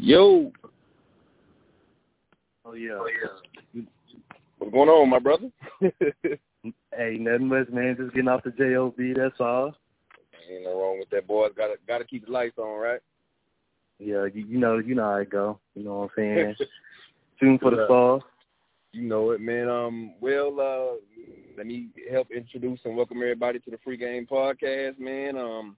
Yo. Oh yeah. Oh yeah. What's going on, my brother? hey, nothing much, man. Just getting off the job. That's all. Ain't no wrong with that, boys. Got to got to keep the lights on, right? Yeah, you, you know, you know how it go. You know what I'm saying? Shooting for the stars. You know it, man. Um, well, uh, let me help introduce and welcome everybody to the Free Game Podcast, man. Um,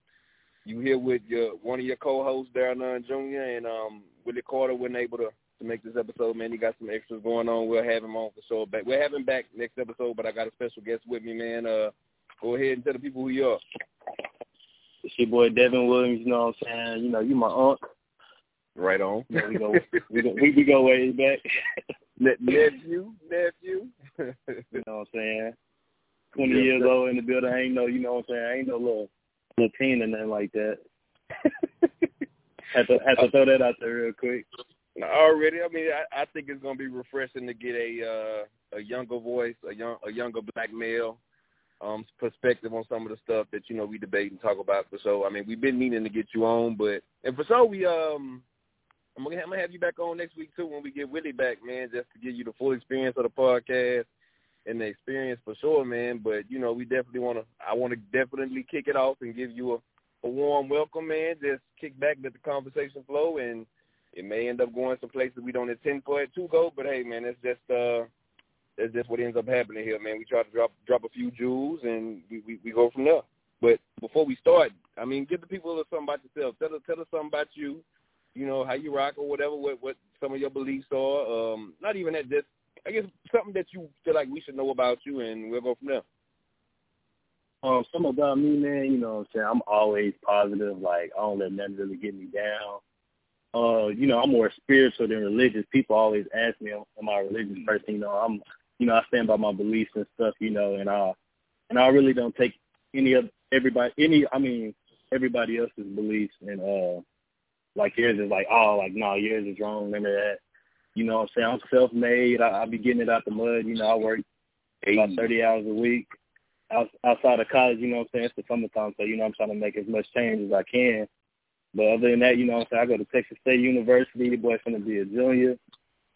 you here with your one of your co-hosts, Darren Nunn Jr. and um, Willie Carter. wasn't able to to make this episode, man. He got some extras going on. We'll have him on for sure. Back. We'll have him back next episode, but I got a special guest with me, man. Uh, go ahead and tell the people who you are. It's your boy Devin Williams. You know what I'm saying? You know, you my aunt. Right on. Yeah, we go, we go, we, we go way back. nephew, nephew. you know what I'm saying? Twenty yes, years sir. old in the building. I ain't no, you know what I'm saying? I ain't no little, teen or nothing like that. had to had to throw that out there real quick. Already, I mean, I, I think it's going to be refreshing to get a uh, a younger voice, a young a younger black male um, perspective on some of the stuff that you know we debate and talk about. For so, I mean, we've been meaning to get you on, but and for so we um I'm gonna, I'm gonna have you back on next week too when we get Willie back, man, just to give you the full experience of the podcast and the experience for sure, man. But you know, we definitely want to. I want to definitely kick it off and give you a, a warm welcome, man. Just kick back, let the conversation flow, and it may end up going some places we don't intend for it to go. But hey, man, it's just uh, that's just what ends up happening here, man. We try to drop drop a few jewels, and we we, we go from there. But before we start, I mean, give the people something about yourself. Tell us tell us something about you you know, how you rock or whatever, what what some of your beliefs are. Um, not even that, just I guess something that you feel like we should know about you, and we'll go from there. Um, something about me, man. You know what I'm saying? I'm always positive. Like I don't let nothing really get me down. Uh, you know, I'm more spiritual than religious. People always ask me, "Am I a religious person?" You know, I'm, you know, I stand by my beliefs and stuff. You know, and I, and I really don't take any of everybody, any, I mean, everybody else's beliefs and uh like yours is like, oh, like no, yours is wrong. Remember that. You know what I'm saying? I'm self made. I, I be getting it out the mud. You know, I work about thirty hours a week. Out, outside of college, you know what I'm saying? It's the summertime, so you know I'm trying to make as much change as I can. But other than that, you know what I'm saying? I go to Texas State University. The boy's gonna be a junior,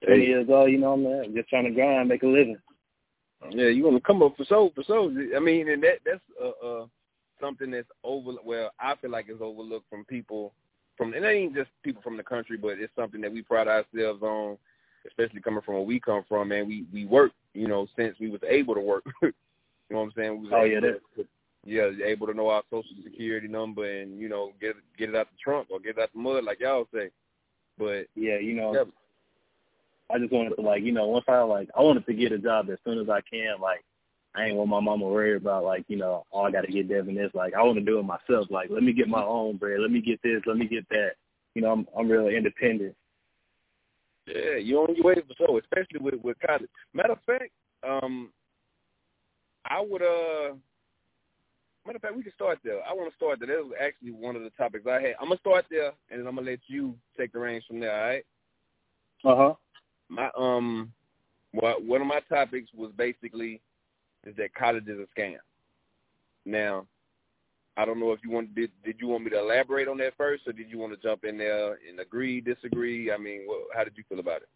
twenty hey. years old, you know what I'm saying? Just trying to grind, make a living. Yeah, you want to come up for so for so. I mean, and that that's uh, uh something that's over. Well, I feel like it's overlooked from people from and it ain't just people from the country, but it's something that we pride ourselves on, especially coming from where we come from. Man, we we work, you know, since we was able to work. you know what I'm saying? We was oh yeah. To, yeah, able to know our social security number and you know get get it out the trunk or get it out the mud, like y'all say. But yeah, you know, yeah. I just wanted to like you know once I like I wanted to get a job as soon as I can, like I ain't want my mama worried about like, you know, oh I gotta get Devin this. Like I wanna do it myself. Like let me get my own bread, let me get this, let me get that. You know, I'm I'm really independent. Yeah, you on your way for sure, especially with with college. Matter of fact, um I would uh matter of fact we can start there. I wanna start there. That was actually one of the topics I had. I'm gonna start there and then I'm gonna let you take the reins from there, all right? Uh huh. My um what one of my topics was basically is that college is a scam. Now, I don't know if you want did did you want me to elaborate on that first, or did you want to jump in there and agree, disagree? I mean, what, how did you feel about it?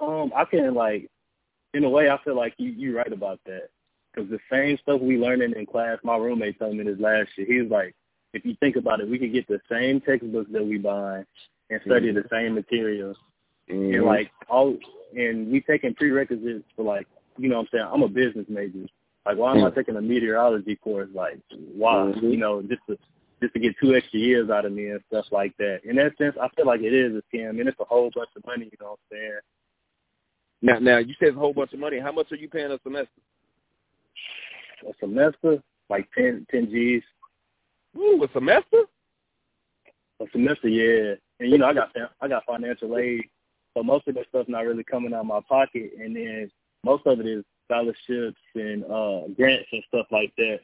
Um, I can like, in a way, I feel like you you're right about that because the same stuff we learning in class. My roommate told me this last year. He was like, if you think about it, we could get the same textbooks that we buy and study mm-hmm. the same materials, mm-hmm. and like all and we taking prerequisites for like you know what I'm saying, I'm a business major. Like, why am I hmm. taking a meteorology course? Like, why? Mm-hmm. You know, just to just to get two extra years out of me and stuff like that. In that sense, I feel like it is a scam, and it's a whole bunch of money. You know what I'm saying? Now, now you said a whole bunch of money. How much are you paying a semester? A semester, like ten, ten G's. Ooh, a semester? A semester, yeah. And you know, I got I got financial aid, so most of that stuff's not really coming out of my pocket. And then most of it is scholarships and uh grants and stuff like that.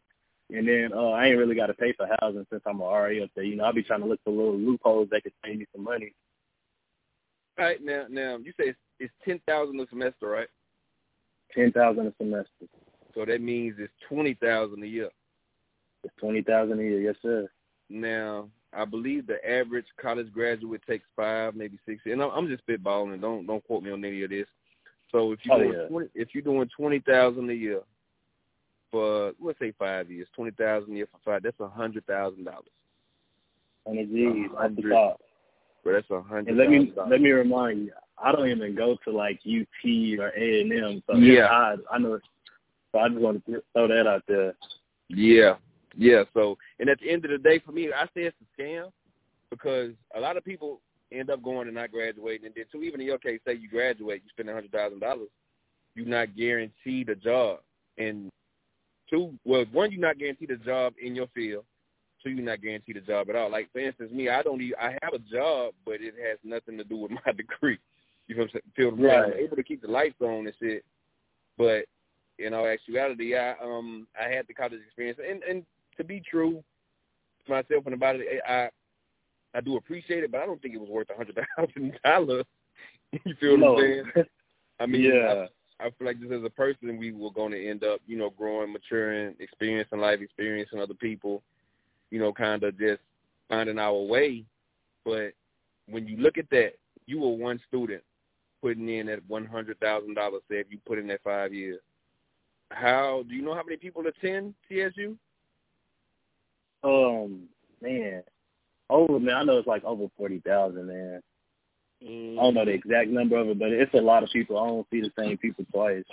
And then uh I ain't really got to pay for housing since I'm a RA up there. You know, I'll be trying to look for little loopholes that could save me some money. All right, now now you say it's, it's ten thousand a semester, right? Ten thousand a semester. So that means it's twenty thousand a year. It's twenty thousand a year, yes sir. Now, I believe the average college graduate takes five, maybe six. And I'm just spitballing. Don't don't quote me on any of this. So if you oh, doing yeah. 20, if you're doing twenty thousand a year for let's say five years, twenty thousand a year for five, that's a hundred thousand dollars. Hundred G's off the top. But that's a hundred. And let me let me remind you, I don't even go to like UT or A and M. So Yeah. I I know. So I just want to throw that out there. Yeah, yeah. So, and at the end of the day, for me, I say it's a scam because a lot of people end up going and not graduating, and then two, even in your case, say you graduate, you spend a hundred thousand dollars, you're not guaranteed a job, and two, well, one, you're not guaranteed a job in your field. Two, you're not guaranteed a job at all. Like for instance, me, I don't even, I have a job, but it has nothing to do with my degree. You know what I'm saying? Feel me? I'm able to keep the lights on and shit, but in all actuality, I um I had the college experience, and and to be true to myself and about it, I I do appreciate it, but I don't think it was worth a hundred thousand dollars. You feel what I'm saying? I mean, yeah. I, I feel like just as a person, we were going to end up, you know, growing, maturing, experiencing life, experiencing other people, you know, kind of just finding our way. But when you look at that, you were one student putting in at one hundred thousand dollars. Say if you put in that five years, how do you know how many people attend TSU? Um, man, over man, I know it's like over forty thousand, man. I don't know the exact number of it, but it's a lot of people. I don't see the same people twice.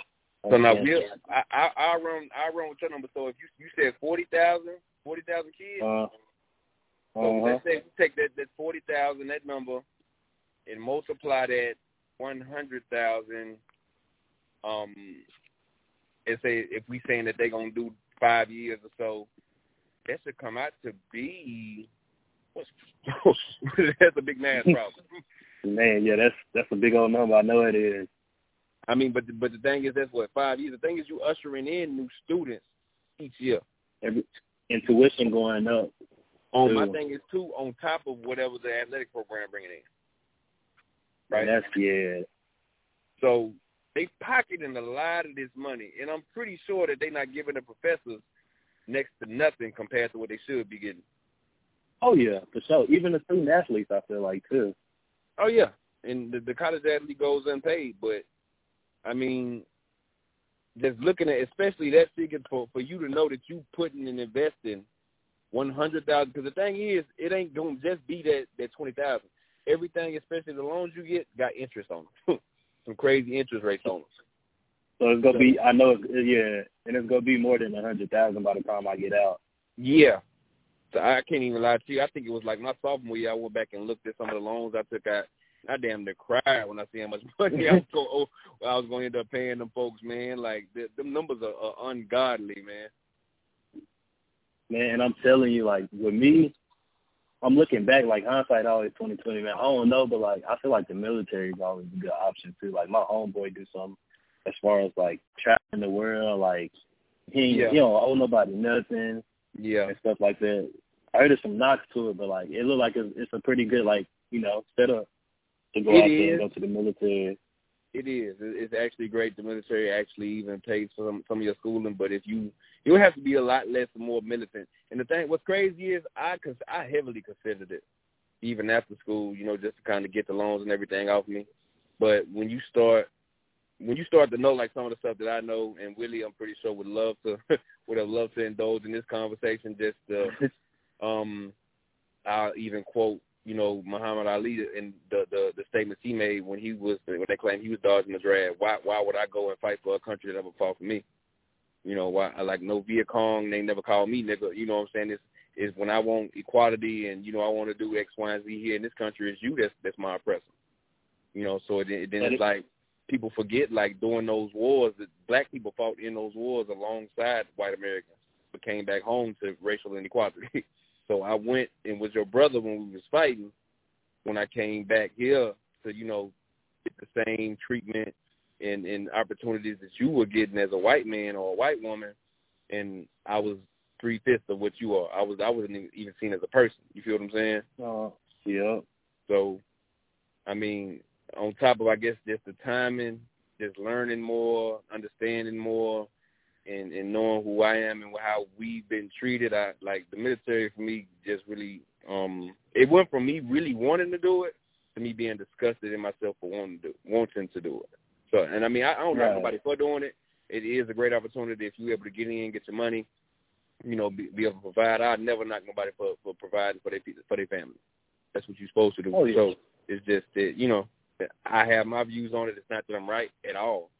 So now Yeah. we'll I I I run I run with your number. So if you you said forty thousand, forty thousand kids. Uh, So uh-huh. let's say we take that that forty thousand that number and multiply that one hundred thousand. Um, and say if we saying that they're gonna do five years or so, that should come out to be what's that's a big math problem. Man, yeah, that's that's a big old number. I know it is. I mean, but the, but the thing is, that's what five years. The thing is, you ushering in new students each year. Every intuition going up. On my thing is too on top of whatever the athletic program bringing in. Right. And that's yeah. So they pocketing a lot of this money, and I'm pretty sure that they're not giving the professors next to nothing compared to what they should be getting. Oh yeah, for sure. Even the student athletes, I feel like too. Oh yeah, and the, the college athlete goes unpaid, but I mean, just looking at especially that figure for for you to know that you putting and investing one hundred thousand. Because the thing is, it ain't gonna just be that that twenty thousand. Everything, especially the loans you get, got interest on them. Some crazy interest rates on them. So it's gonna be. I know. It's, yeah, and it's gonna be more than a hundred thousand by the time I get out. Yeah. I can't even lie to you. I think it was like my sophomore year. I went back and looked at some of the loans I took out. I damn near cried when I see how much money I was going. Oh, I was going to end up paying them folks, man. Like the, them numbers are, are ungodly, man. Man, and I'm telling you, like with me, I'm looking back. Like hindsight always twenty twenty. Man, I don't know, but like I feel like the military is always a good option too. Like my homeboy do something as far as like traveling the world. Like he ain't, Yeah. he don't owe nobody nothing Yeah. and stuff like that. I heard there's some knocks to it, but like it looked like it's, it's a pretty good like you know setup to go It out there and go to the military. It is. It's actually great. The military actually even pays for some, some of your schooling, but if you you have to be a lot less and more militant. And the thing, what's crazy is I cons- I heavily considered it, even after school, you know, just to kind of get the loans and everything off me. But when you start when you start to know like some of the stuff that I know, and Willie, I'm pretty sure would love to would have loved to indulge in this conversation. Just uh, um, I'll even quote you know Muhammad Ali and the, the the statements he made when he was when they claimed he was dodging the draft. Why why would I go and fight for a country that never fought for me? You know why I like no Viet Cong. They never called me nigga. You know what I'm saying? It's is when I want equality and you know I want to do X, Y, and Z here in this country. It's you that's that's my oppressor. You know, so then, then it's like people forget like during those wars that black people fought in those wars alongside white Americans, but came back home to racial inequality. so I went and was your brother when we was fighting. When I came back here to you know get the same treatment and and opportunities that you were getting as a white man or a white woman, and I was three fifths of what you are. I was I wasn't even seen as a person. You feel what I'm saying? Uh, yeah. So, I mean, on top of I guess just the timing, just learning more, understanding more, and and knowing who I am and how we've been treated, I like the military for me just really um it went from me really wanting to do it to me being disgusted in myself for wanting to wanting to do it. So and I mean I, I don't knock nobody for doing it. It is a great opportunity if you're able to get in, get your money, you know, be, be able to provide. I'd never knock nobody for for providing for their for their family. That's what you're supposed to do. Oh, yeah. So it's just that you know I have my views on it. It's not that I'm right at all.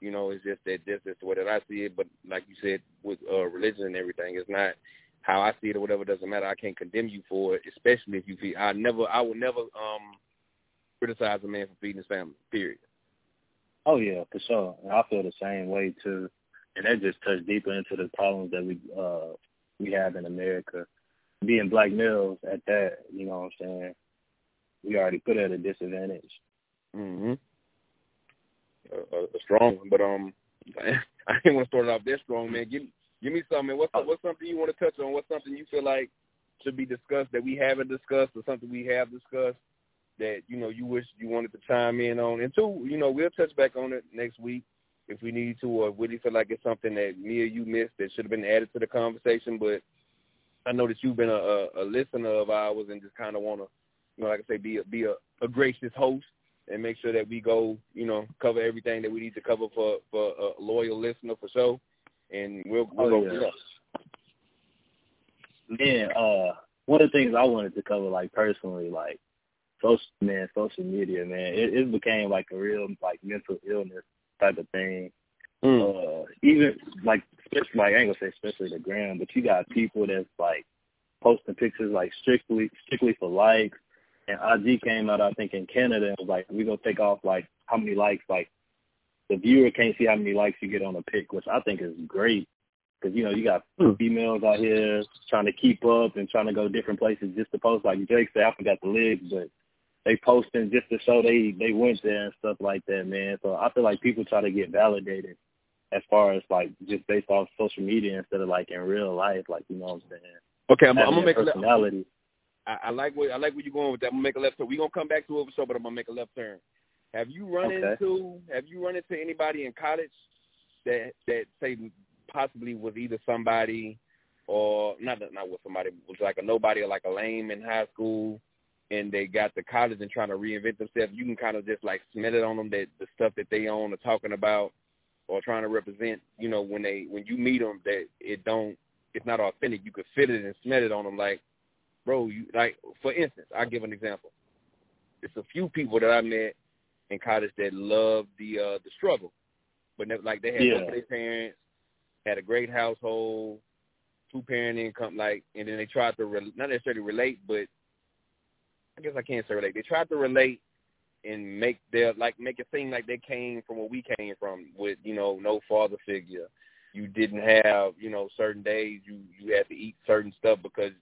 You know, it's just that that's just the way that I see it. But like you said, with uh, religion and everything, it's not how I see it or whatever. Doesn't matter. I can't condemn you for it, especially if you feel. I never, I would never um criticize a man for feeding his family. Period. Oh yeah, for sure. And I feel the same way too. And that just touched deeper into the problems that we uh we have in America. Being black males at that, you know what I'm saying? We already put at a disadvantage. Mhm. A, a, strong one, but um, I didn't want to start it off that strong, man. Give give me something. What's what's something you want to touch on? What's something you feel like should be discussed that we haven't discussed, or something we have discussed that you know you wish you wanted to chime in on? And two, you know, we'll touch back on it next week if we need to, or really feel like it's something that me or you missed that should have been added to the conversation. But I know that you've been a, a, a listener of ours and just kind of want to, you know, like I say, be a, be a, a gracious host and make sure that we go, you know, cover everything that we need to cover for for a loyal listener for sure. And we'll we'll oh, go yeah. Man, uh, one of the things I wanted to cover, like personally, like social man, social media, man, it, it became like a real like mental illness type of thing. Mm. Uh, even like especially like I ain't gonna say especially the gram, but you got people that's like posting pictures like strictly strictly for likes. And IG came out I think in Canada and was like, we're gonna take off like how many likes like the viewer can't see how many likes you get on a pic, which I think is great. Because you know you got Mm. females out here trying to keep up and trying to go different places just to post. Like Jake said, I forgot the legs, but they posting just to show they they went there and stuff like that, man. So I feel like people try to get validated as far as like just based off social media instead of like in real life, like you know what I'm saying. Okay, I'm, I'm gonna make a personality. I, I like where I like where you're going with that. I'm gonna make a left turn. We're gonna come back to it for sure, but I'm gonna make a left turn. Have you run Okay. into Have you run into anybody in college that that say possibly was either somebody or not not with somebody was like a nobody or like a lame in high school, and they got to college and trying to reinvent themselves. You can kind of just like smell it on them that the stuff that they own or talking about or trying to represent. You know, when they when you meet them, that it don't it's not authentic. You could feel it and smell it on them. Like, bro, you like for instance, I'll give an example. It's a few people that I met in college that love the uh the struggle, but never, like they had Yeah. both their parents, had a great household, two parent income, like, and then they tried to re- not necessarily relate, but I guess I can't say relate. They tried to relate and make their like make it seem like they came from where we came from, with you know no father figure. You didn't have you know certain days you you had to eat certain stuff because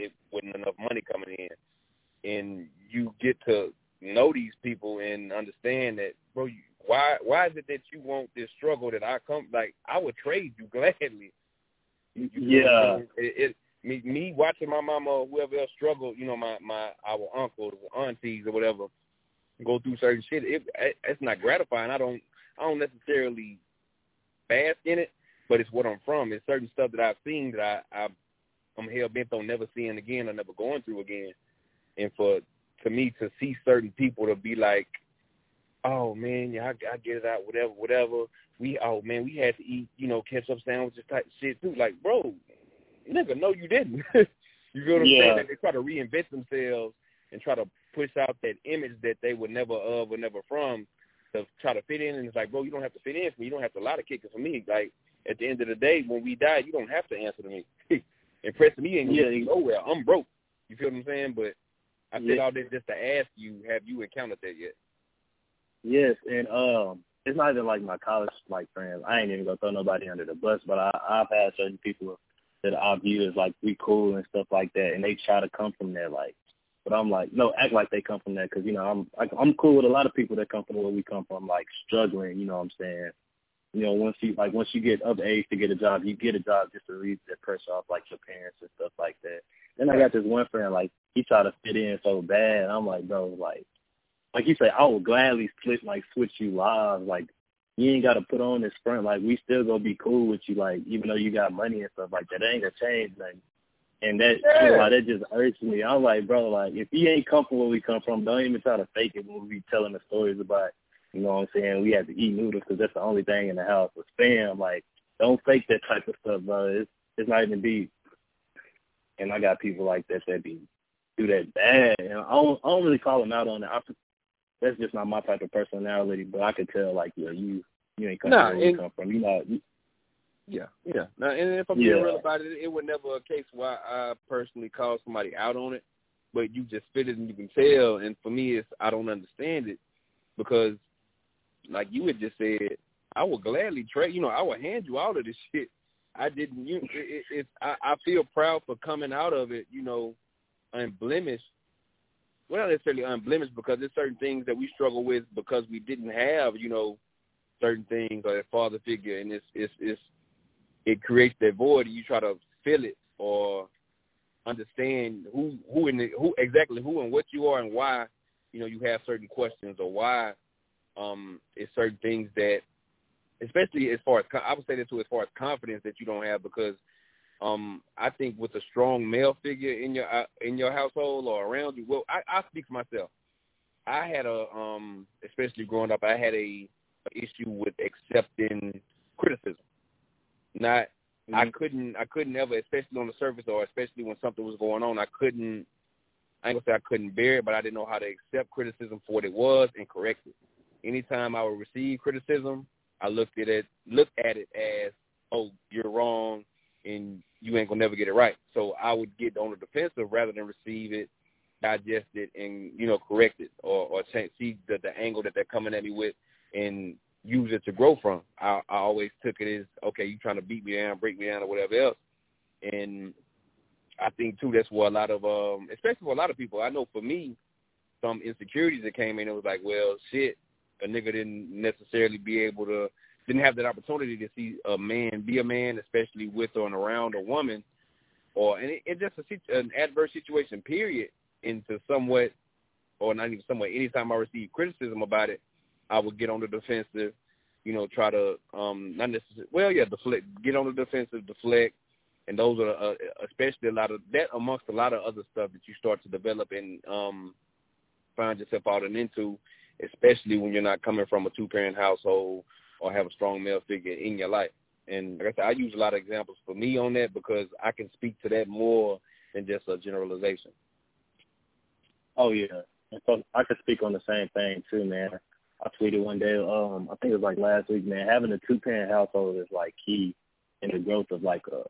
it wasn't enough money coming in, and you get to know these people and understand that, bro. You, why why is it that you want this struggle that I come like I would trade you gladly. You, you know what I'm Yeah. It, it me me watching my mama or whoever else struggle, you know, my my our uncles, or aunties or whatever, go through certain shit. It, it it's not gratifying. I don't I don't necessarily bask in it, but it's what I'm from. It's certain stuff that I've seen that I, I I'm hell bent on never seeing again or never going through again. And for to me to see certain people to be like, oh man, yeah, I, I get it out, whatever, whatever. We oh man, we had to eat, you know, ketchup sandwiches type shit too. Like, bro, nigga, no, you didn't. you feel what I'm Yeah. saying? That they try to reinvent themselves and try to push out that image that they were never of or never from to try to fit in. And it's like, bro, you don't have to fit in for me. You don't have to lie to kick it for me. Like at the end of the day, when we die, you don't have to answer to me. Impressing me ain't gonna Yeah. nowhere. I'm broke. You feel what I'm saying? But I said Yeah. all this just to ask you, have you encountered that yet? Yes, and um, it's not even like my college like friends. I ain't even gonna throw nobody under the bus, but I I've had certain people that I view as like we cool and stuff like that, and they try to come from there like. But I'm like, no, act like they come from that because you know I'm like I'm cool with a lot of people that come from where we come from, like struggling. You know what I'm saying? You know, once you like once you get of age to get a job, you get a job just to relieve that pressure off like your parents and stuff like that. Then I got this one friend like he tried to fit in so bad. I'm like, bro, like like you say, I would gladly split like switch you lives, like you ain't gotta put on this front. Like we still gonna be cool with you, like even though you got money and stuff like that. That ain't gonna change nothing. And that yeah. you know, like, that just hurts me. I'm like, bro, like if you ain't comfortable where we come from, don't even try to fake it when we be telling the stories about, you know what I'm saying? We had to eat noodles because that's the only thing in the house. was spam, like, don't fake that type of stuff, bro. It's it's not even deep. And I got people like that that be do that bad. And I don't I don't really call them out on it. I, that's just not my type of personality. But I could tell, like, yeah, you you ain't coming nah, where you come from. You know, you, yeah, yeah. Now, and if I'm being real about it, it was never a case where I personally called somebody out on it, but you just fit it and you can tell. And for me, it's I don't understand it because, like you had just said, I would gladly trade. You know, I would hand you all of this shit. I didn't. You, it, it, I, I feel proud for coming out of it. You know, unblemished. Well, not necessarily unblemished because there's certain things that we struggle with because we didn't have, you know, certain things or a father figure, and it's it's it's it creates that void and you try to fill it or understand who who in the, who exactly who and what you are and why you know you have certain questions or why um it's certain things that especially as far as I would say that too as far as confidence that you don't have because um I think with a strong male figure in your uh, in your household or around you well I I speak for myself I had a um especially growing up I had a, a issue with accepting criticism not mm-hmm. I couldn't I couldn't ever, especially on the surface or especially when something was going on, I couldn't I ain't gonna say I couldn't bear it, but I didn't know how to accept criticism for what it was and correct it. Anytime I would receive criticism, I looked at it looked at it as, Oh, you're wrong and you ain't gonna never get it right. So I would get on the defensive rather than receive it, digest it and, you know, correct it or, or change, see the, the angle that they're coming at me with and use it to grow from. I, I always took it as okay, you trying to beat me down, break me down, or whatever else. And I think too that's where a lot of, um, especially for a lot of people. I know for me, some insecurities that came in. It was like, well, shit, a nigga didn't necessarily be able to, didn't have that opportunity to see a man be a man, especially with or around a woman, or and it, it just a, an adverse situation. Period. Into somewhat, or not even somewhat. Anytime I receive criticism about it, I would get on the defensive, you know, try to um not necessarily well, yeah, deflect, get on the defensive, deflect, and those are uh, especially a lot of that amongst a lot of other stuff that you start to develop and um find yourself out and into, especially when you're not coming from a two parent household or have a strong male figure in your life. And like I said, I use a lot of examples for me on that because I can speak to that more than just a generalization. Oh yeah, so I could speak on the same thing too, man. I tweeted one day, um, I think it was like last week, man, having a two parent household is like key in the growth of like a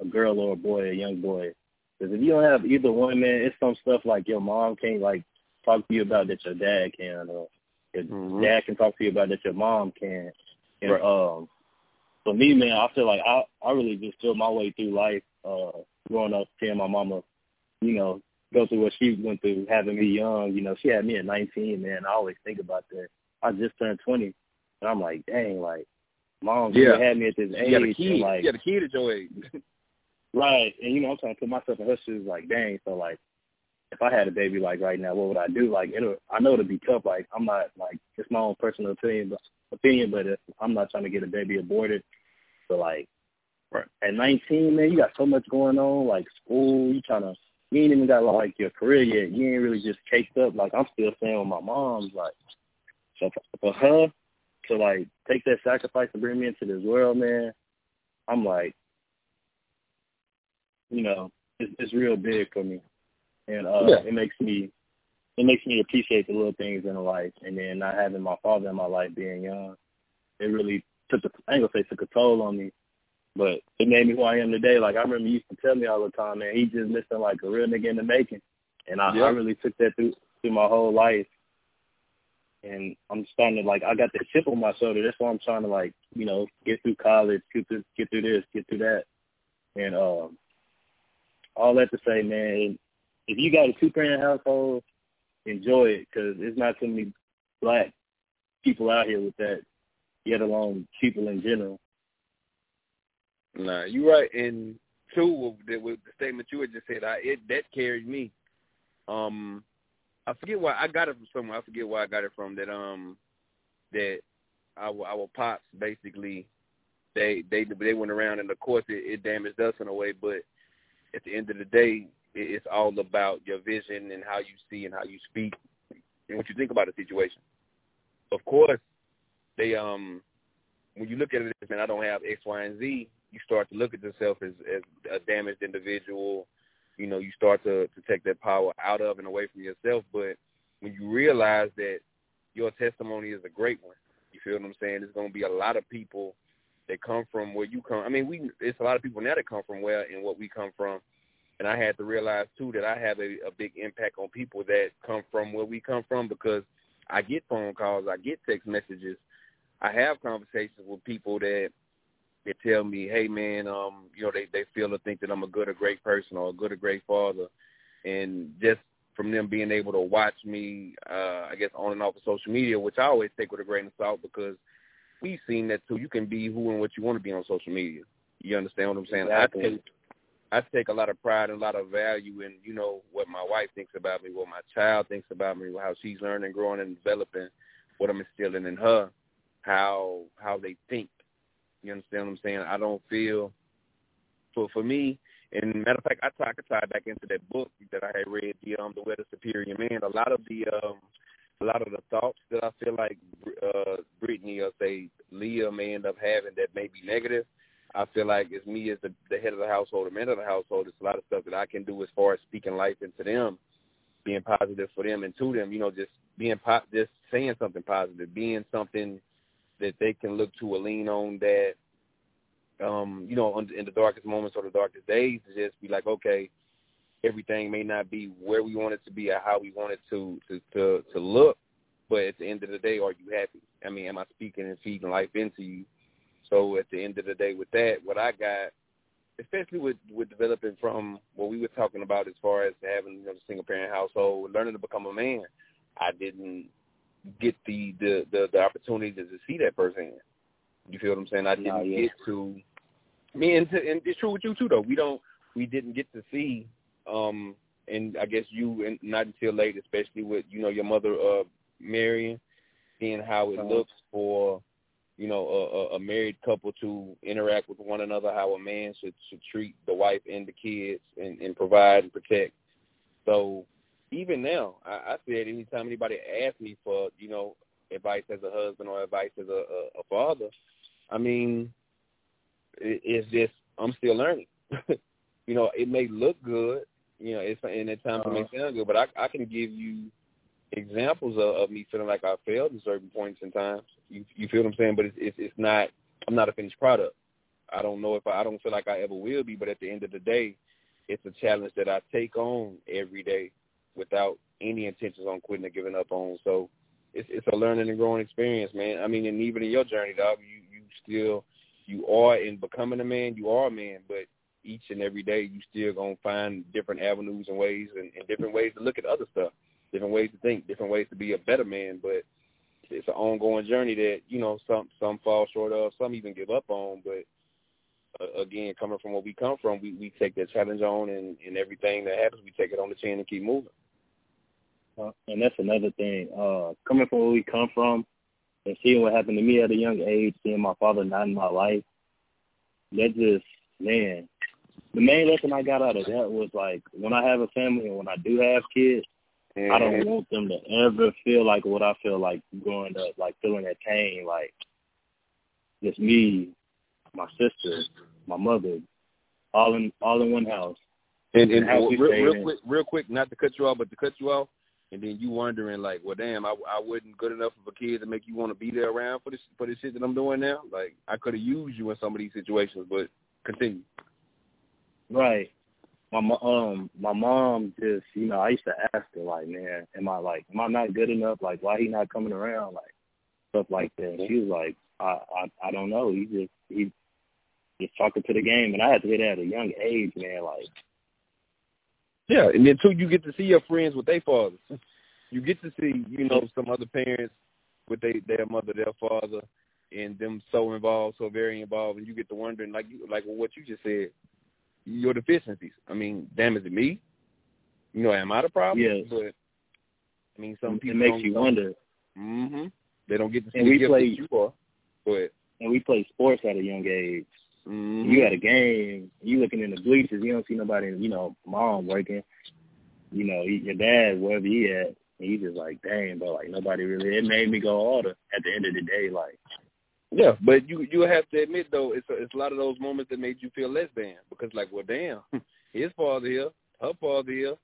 a girl or a boy, a young boy. Because if you don't have either one, man, it's some stuff like your mom can't like talk to you about that your dad can, or your mm-hmm. dad can talk to you about that your mom can. And right. um, for me, man, I feel like I I really just feel my way through life, uh, growing up, seeing my mama, you know, go through what she went through, having me young. You know, she had me at 19, man. I always think about that. I just turned 20, and I'm like, dang, like, mom yeah. had me at this age. You got a kid. And, like, you got a kid at your age. right, and you know, I'm trying to put myself in her shoes. Like, dang, so like, if I had a baby like right now, what would I do? Like, it'll. I know it'll be tough. Like, I'm not like it's my own personal opinion, but opinion, but if I'm not trying to get a baby aborted. So like, right. at 19, man, you got so much going on, like school. You trying to you ain't even got like your career yet. You ain't really just caked up. Like I'm still staying with my mom's. Like so for her to like take that sacrifice to bring me into this world, man, I'm like, you know, it's, it's real big for me, and uh, yeah. it makes me it makes me appreciate the little things in life. And then not having my father in my life being young, it really took the I ain't gonna say took a toll on me, but it made me who I am today. Like I remember you used to tell me all the time, man, he just missing like a real nigga in the making. And I, yep. I really took that through through my whole life. And I'm starting to like I got that chip on my shoulder. That's why I'm trying to like, you know, get through college, get through get through this, get through that. And um all that to say, man, if you got a two parent household, enjoy it because there's not too many black people out here with that, yet alone people in general. Nah, you're right. And two, with, with the statement you had just said, I it that carried me. Um, I forget why I got it from somewhere. I forget where I got it from. That um, that our our pops basically they they they went around and of course it, it damaged us in a way, but at the end of the day, it's all about your vision and how you see and how you speak and what you think about the situation. Of course, they um when you look at it, man, I don't have X, Y, and Z. You start to look at yourself as as a damaged individual. You know, you start to to take that power out of and away from yourself. But when you realize that your testimony is a great one, you feel what I'm saying? There's going to be a lot of people that come from where you come. I mean, we it's a lot of people now that come from where and what we come from. And I had to realize too that I have a, a big impact on people that come from where we come from because I get phone calls, I get text messages, I have conversations with people that they tell me, "Hey, man, um, you know, they they feel or think that I'm a good or great person or a good or great father," and just from them being able to watch me, uh, I guess on and off of social media, which I always take with a grain of salt because we've seen that too. You can be who and what you want to be on social media. You understand what I'm saying? Exactly. I take I take a lot of pride and a lot of value in you know what my wife thinks about me, what my child thinks about me, how she's learning, growing, and developing, what I'm instilling in her, how how they think. You understand what I'm saying? I don't feel for for me, and matter of fact, I try to tie back into that book that I had read, the um, the Way the Superior Man. A lot of the um, a lot of the thoughts that I feel like uh, Brittany or say Leah may end up having that may be negative. I feel like as me as the, the head of the household, the man of the household, there's a lot of stuff that I can do as far as speaking life into them, being positive for them and to them. You know, just being po- just saying something positive, being something that they can look to or lean on that um, you know, in the darkest moments or the darkest days to just be like, okay, everything may not be where we want it to be or how we want it to to to, to look, but at the end of the day, are you happy? I mean, am I speaking and feeding life into you? So at the end of the day, with that, what I got, especially with with developing from what we were talking about as far as having you know single parent household, learning to become a man, I didn't get the the the, the opportunity to see that firsthand. You feel what I'm saying? I didn't yeah. get to me and, and it's true with you too though. We don't we didn't get to see um and I guess you and not until late, especially with, you know, your mother uh Marion, seeing how it uh-huh. looks for, you know, a, a married couple to interact with one another, how a man should should treat the wife and the kids and, and provide and protect. So even now, I, I said anytime anybody asks me for, you know, advice as a husband or advice as a, a, a father, I mean, it, it's just I'm still learning. you know, it may look good, you know, it's and at times uh-huh. it may sound good, but I I can give you examples of, of me feeling like I failed at certain points in times. You you feel what I'm saying? But it's it's, it's not. I'm not a finished product. I don't know if I, I don't feel like I ever will be, but at the end of the day, it's a challenge that I take on every day without any intentions on quitting or giving up on. So it's it's a learning and growing experience, man. I mean, and even in your journey, dog, you you still you are in becoming a man, you are a man, but each and every day you still gonna find different avenues and ways and, and different ways to look at other stuff, different ways to think, different ways to be a better man. But it's an ongoing journey that you know some some fall short of, some even give up on. But uh, again, coming from where we come from, we we take that challenge on, and and everything that happens, we take it on the chin and keep moving. Uh, and that's another thing. Uh, coming from where we come from, and seeing what happened to me at a young age, seeing my father not in my life, that just man, the main lesson I got out of that was like when I have a family and when I do have kids, mm-hmm. I don't want them to ever feel like what I feel like growing up, like feeling that pain, like just me, my sister, my mother, all in all in one house. And, and, and real, real quick, real quick, not to cut you off, but to cut you off, and then you wondering like, well, damn, I I wasn't good enough of a kid to make you want to be there around for this for this shit that I'm doing now. Like, I could have used you in some of these situations, but continue. Right. My um my mom just you know I used to ask her like, man, am I like am I not good enough? Like, why he not coming around? Like stuff like that. And she was like, I I I don't know. He just he just talking to the game, and I had to get at a young age, man. Like yeah, and then too, you get to see your friends with their fathers. You get to see, you know, some other parents with they, their mother, their father, and them so involved, so very involved, and you get to wondering, like you, like what you just said, your deficiencies. I mean, damn, is it me? You know, am I the problem? Yes. But I mean, some people it makes you wonder. Mhm. They don't get to see and we the play, you are. Ahead. And we played sports at a young age. Mm-hmm. You had a game. You looking in the bleachers. You don't see nobody. You know, mom working. You know, your dad wherever he at. And you just like, dang, but like nobody really. It made me go harder. At the end of the day, like. Yeah, but you you have to admit though, it's a, it's a lot of those moments that made you feel less than because like, well, damn, his father here, her father here.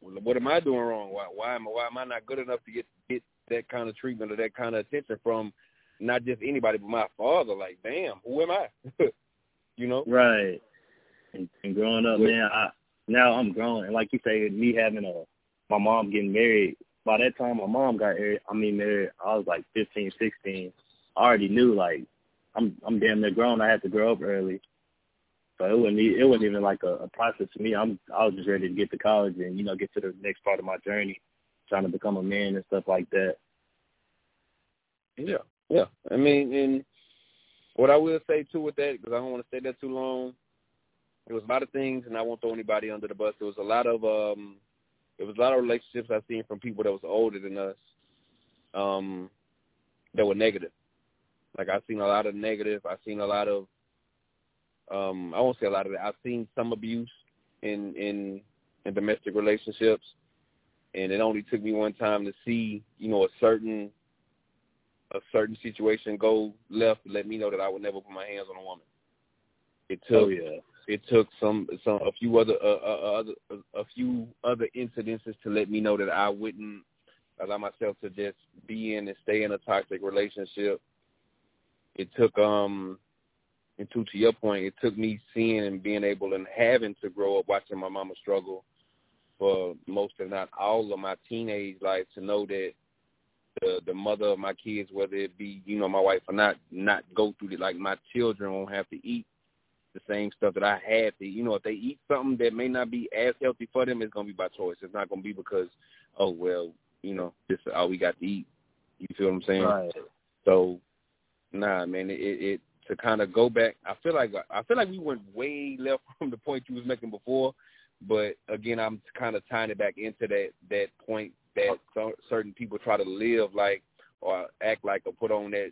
What am I doing wrong? Why why am I, why am I not good enough to get get that kind of treatment or that kind of attention from not just anybody but my father? Like, damn, who am I? you know? Right. And, and growing up, man, I now I'm grown, and like you say, me having a my mom getting married. By that time, my mom got married. I mean, married. I was like 15, 16. I already knew like I'm I'm damn near grown. I had to grow up early, so it wasn't it wasn't even like a, a process for me. I'm I was just ready to get to college and you know get to the next part of my journey, trying to become a man and stuff like that. Yeah, yeah. I mean, and what I will say too with that, because I don't want to stay there too long. There was a lot of things, and I won't throw anybody under the bus. There was a lot of um, there was a lot of relationships I've seen from people that was older than us, um, that were negative. Like I've seen a lot of negative. I've seen a lot of um I won't say a lot of it. I've seen some abuse in in in domestic relationships and it only took me one time to see, you know, a certain a certain situation go left to let me know that I would never put my hands on a woman. It took oh, yeah. it took some some a few other uh, uh, other a few other incidences to let me know that I wouldn't allow myself to just be in and stay in a toxic relationship it took um and to to your point, it took me seeing and being able and having to grow up watching my mama struggle for most if not all of my teenage life to know that the the mother of my kids, whether it be, you know, my wife or not, not go through it like my children won't have to eat the same stuff that I had to you know, if they eat something that may not be as healthy for them, it's gonna be by choice. It's not gonna be because, oh well, you know, this is all we got to eat. You feel what I'm saying? Right. So nah, man, it, it to kind of go back. I feel like I feel like we went way left from the point you was making before, but again, I'm kind of tying it back into that that point that some, certain people try to live like or act like or put on that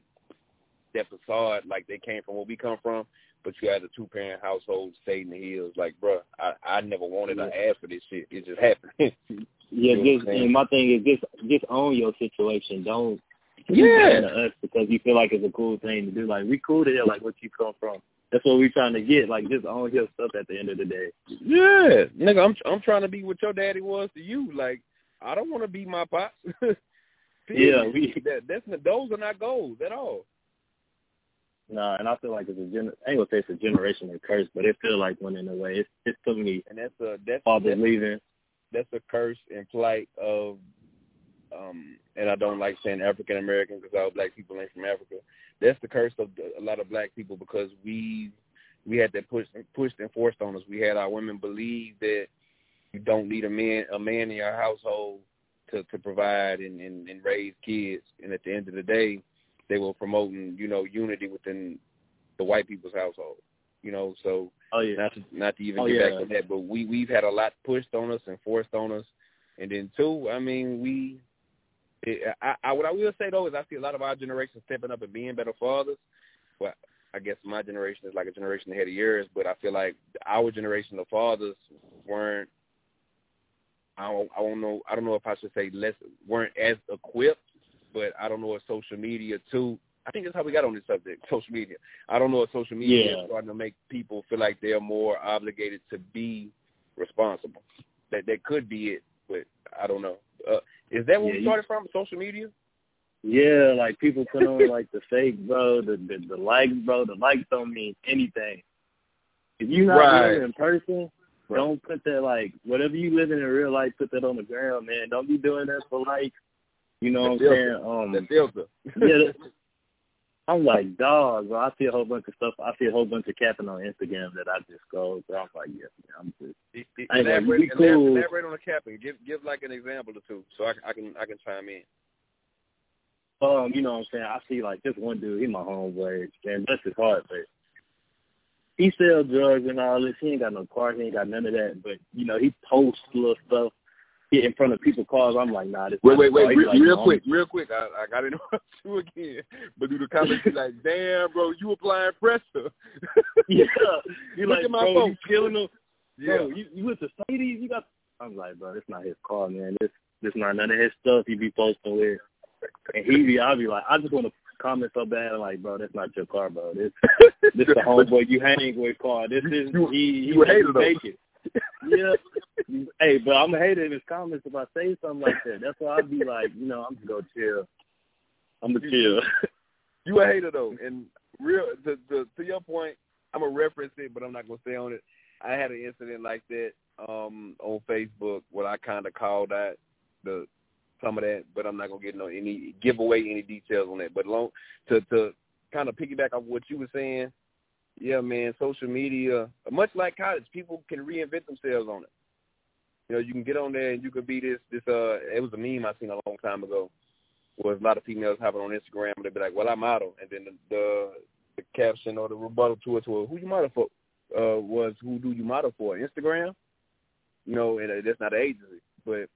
that facade like they came from where we come from. But you had a two parent household, stayed in the hills. Like, bruh, I I never wanted to ask for this shit. It just happened. yeah, just and my thing is just just own your situation. Don't yeah. to us because you feel like it's a cool thing to do. Like we cool to hear like what you come from. That's what we trying to get. Like just own your stuff at the end of the day. Yeah, nigga, I'm I'm trying to be what your daddy was to you. Like I don't want to be my pops. yeah, we that that's those are not goals at all. Nah, and I feel like it's a gen. I ain't gonna say it's a generational curse, but it feel like one in a way. It's it's to me. And that's a that's father that's, leaving. That's a curse and plight of um, and I don't like saying African American because all black people ain't from Africa. That's the curse of the, a lot of black people because we we had that pushed pushed and forced on us. We had our women believe that you don't need a man a man in your household to to provide and, and and raise kids. And at the end of the day, they were promoting you know unity within the white people's household. You know, so oh, yeah. not to not to even oh, get yeah. back to that, but we we've had a lot pushed on us and forced on us, and then two, I mean, we I, I, what I will say though is I see a lot of our generation stepping up and being better fathers. Well, I guess my generation is like a generation ahead of yours, but I feel like our generation of fathers weren't. I don't, I don't know. I don't know if I should say less weren't as equipped, but I don't know if social media too. I think that's how we got on this subject, social media. I don't know if social media yeah. is starting to make people feel like they're more obligated to be responsible. That that could be it, but I don't know. Uh, is that where yeah, we started you, from? Social media? Yeah, like people put on like the fake, bro, the, the the likes, bro. The likes don't mean anything. If you're not right. living in person, right. don't put that like whatever you live in in real life. Put that on the ground, man. Don't be doing that for likes. You know the what I'm filter. saying? Um, the filter. yeah, I'm like, dog, bro. I see a whole bunch of stuff. I see a whole bunch of capping on Instagram that I just go. So I'm like, yeah, I'm just. I ain't elaborate, we cool. elaborate on the capping. Give give like an example or two, so I, I can I can chime in. Um, you know what I'm saying? I see like this one dude, he my homeboy, and bless his heart, but he sells drugs and all this. He ain't got no car, he ain't got none of that. But you know, he posts little stuff. Get in front of people's cars. I'm like, nah, this. Wait, wait, wait, real, like, real quick, real quick. I, I got to interrupt you again, but do the comments be like, damn, bro, you applying pressure? yeah, you like, at my bro, phone. you killing them. Yeah, bro, you, you with the Sadie's, you got. I'm like, bro, it's not his car, man. This, this not none of his stuff he be posting with. And he be, I'll be like, I just want to comment so bad, I'm like, bro, that's not your car, bro. This, this the homeboy you hang with car. This is You- he. he you a hater, though. it. Yeah. hey, but I'm a hater in his comments if I say something like that. That's why I'd be like, you know, I'm gonna go chill. I'm gonna chill. you a hater though, and real to, to to your point, I'm gonna reference it, but I'm not gonna stay on it. I had an incident like that um on Facebook what I kind of called that the some of that, but I'm not gonna get no any give away any details on that. But long to to kind of piggyback off what you were saying, yeah, man, social media, much like college, people can reinvent themselves on it. You know, you can get on there and you can be this this uh it was a meme I seen a long time ago was a lot of females hopping on Instagram and they'd be like, Well I model and then the the, the caption or the rebuttal to it to it, who you model for uh was who do you model for? Instagram? You know, and uh, that's not an agency. But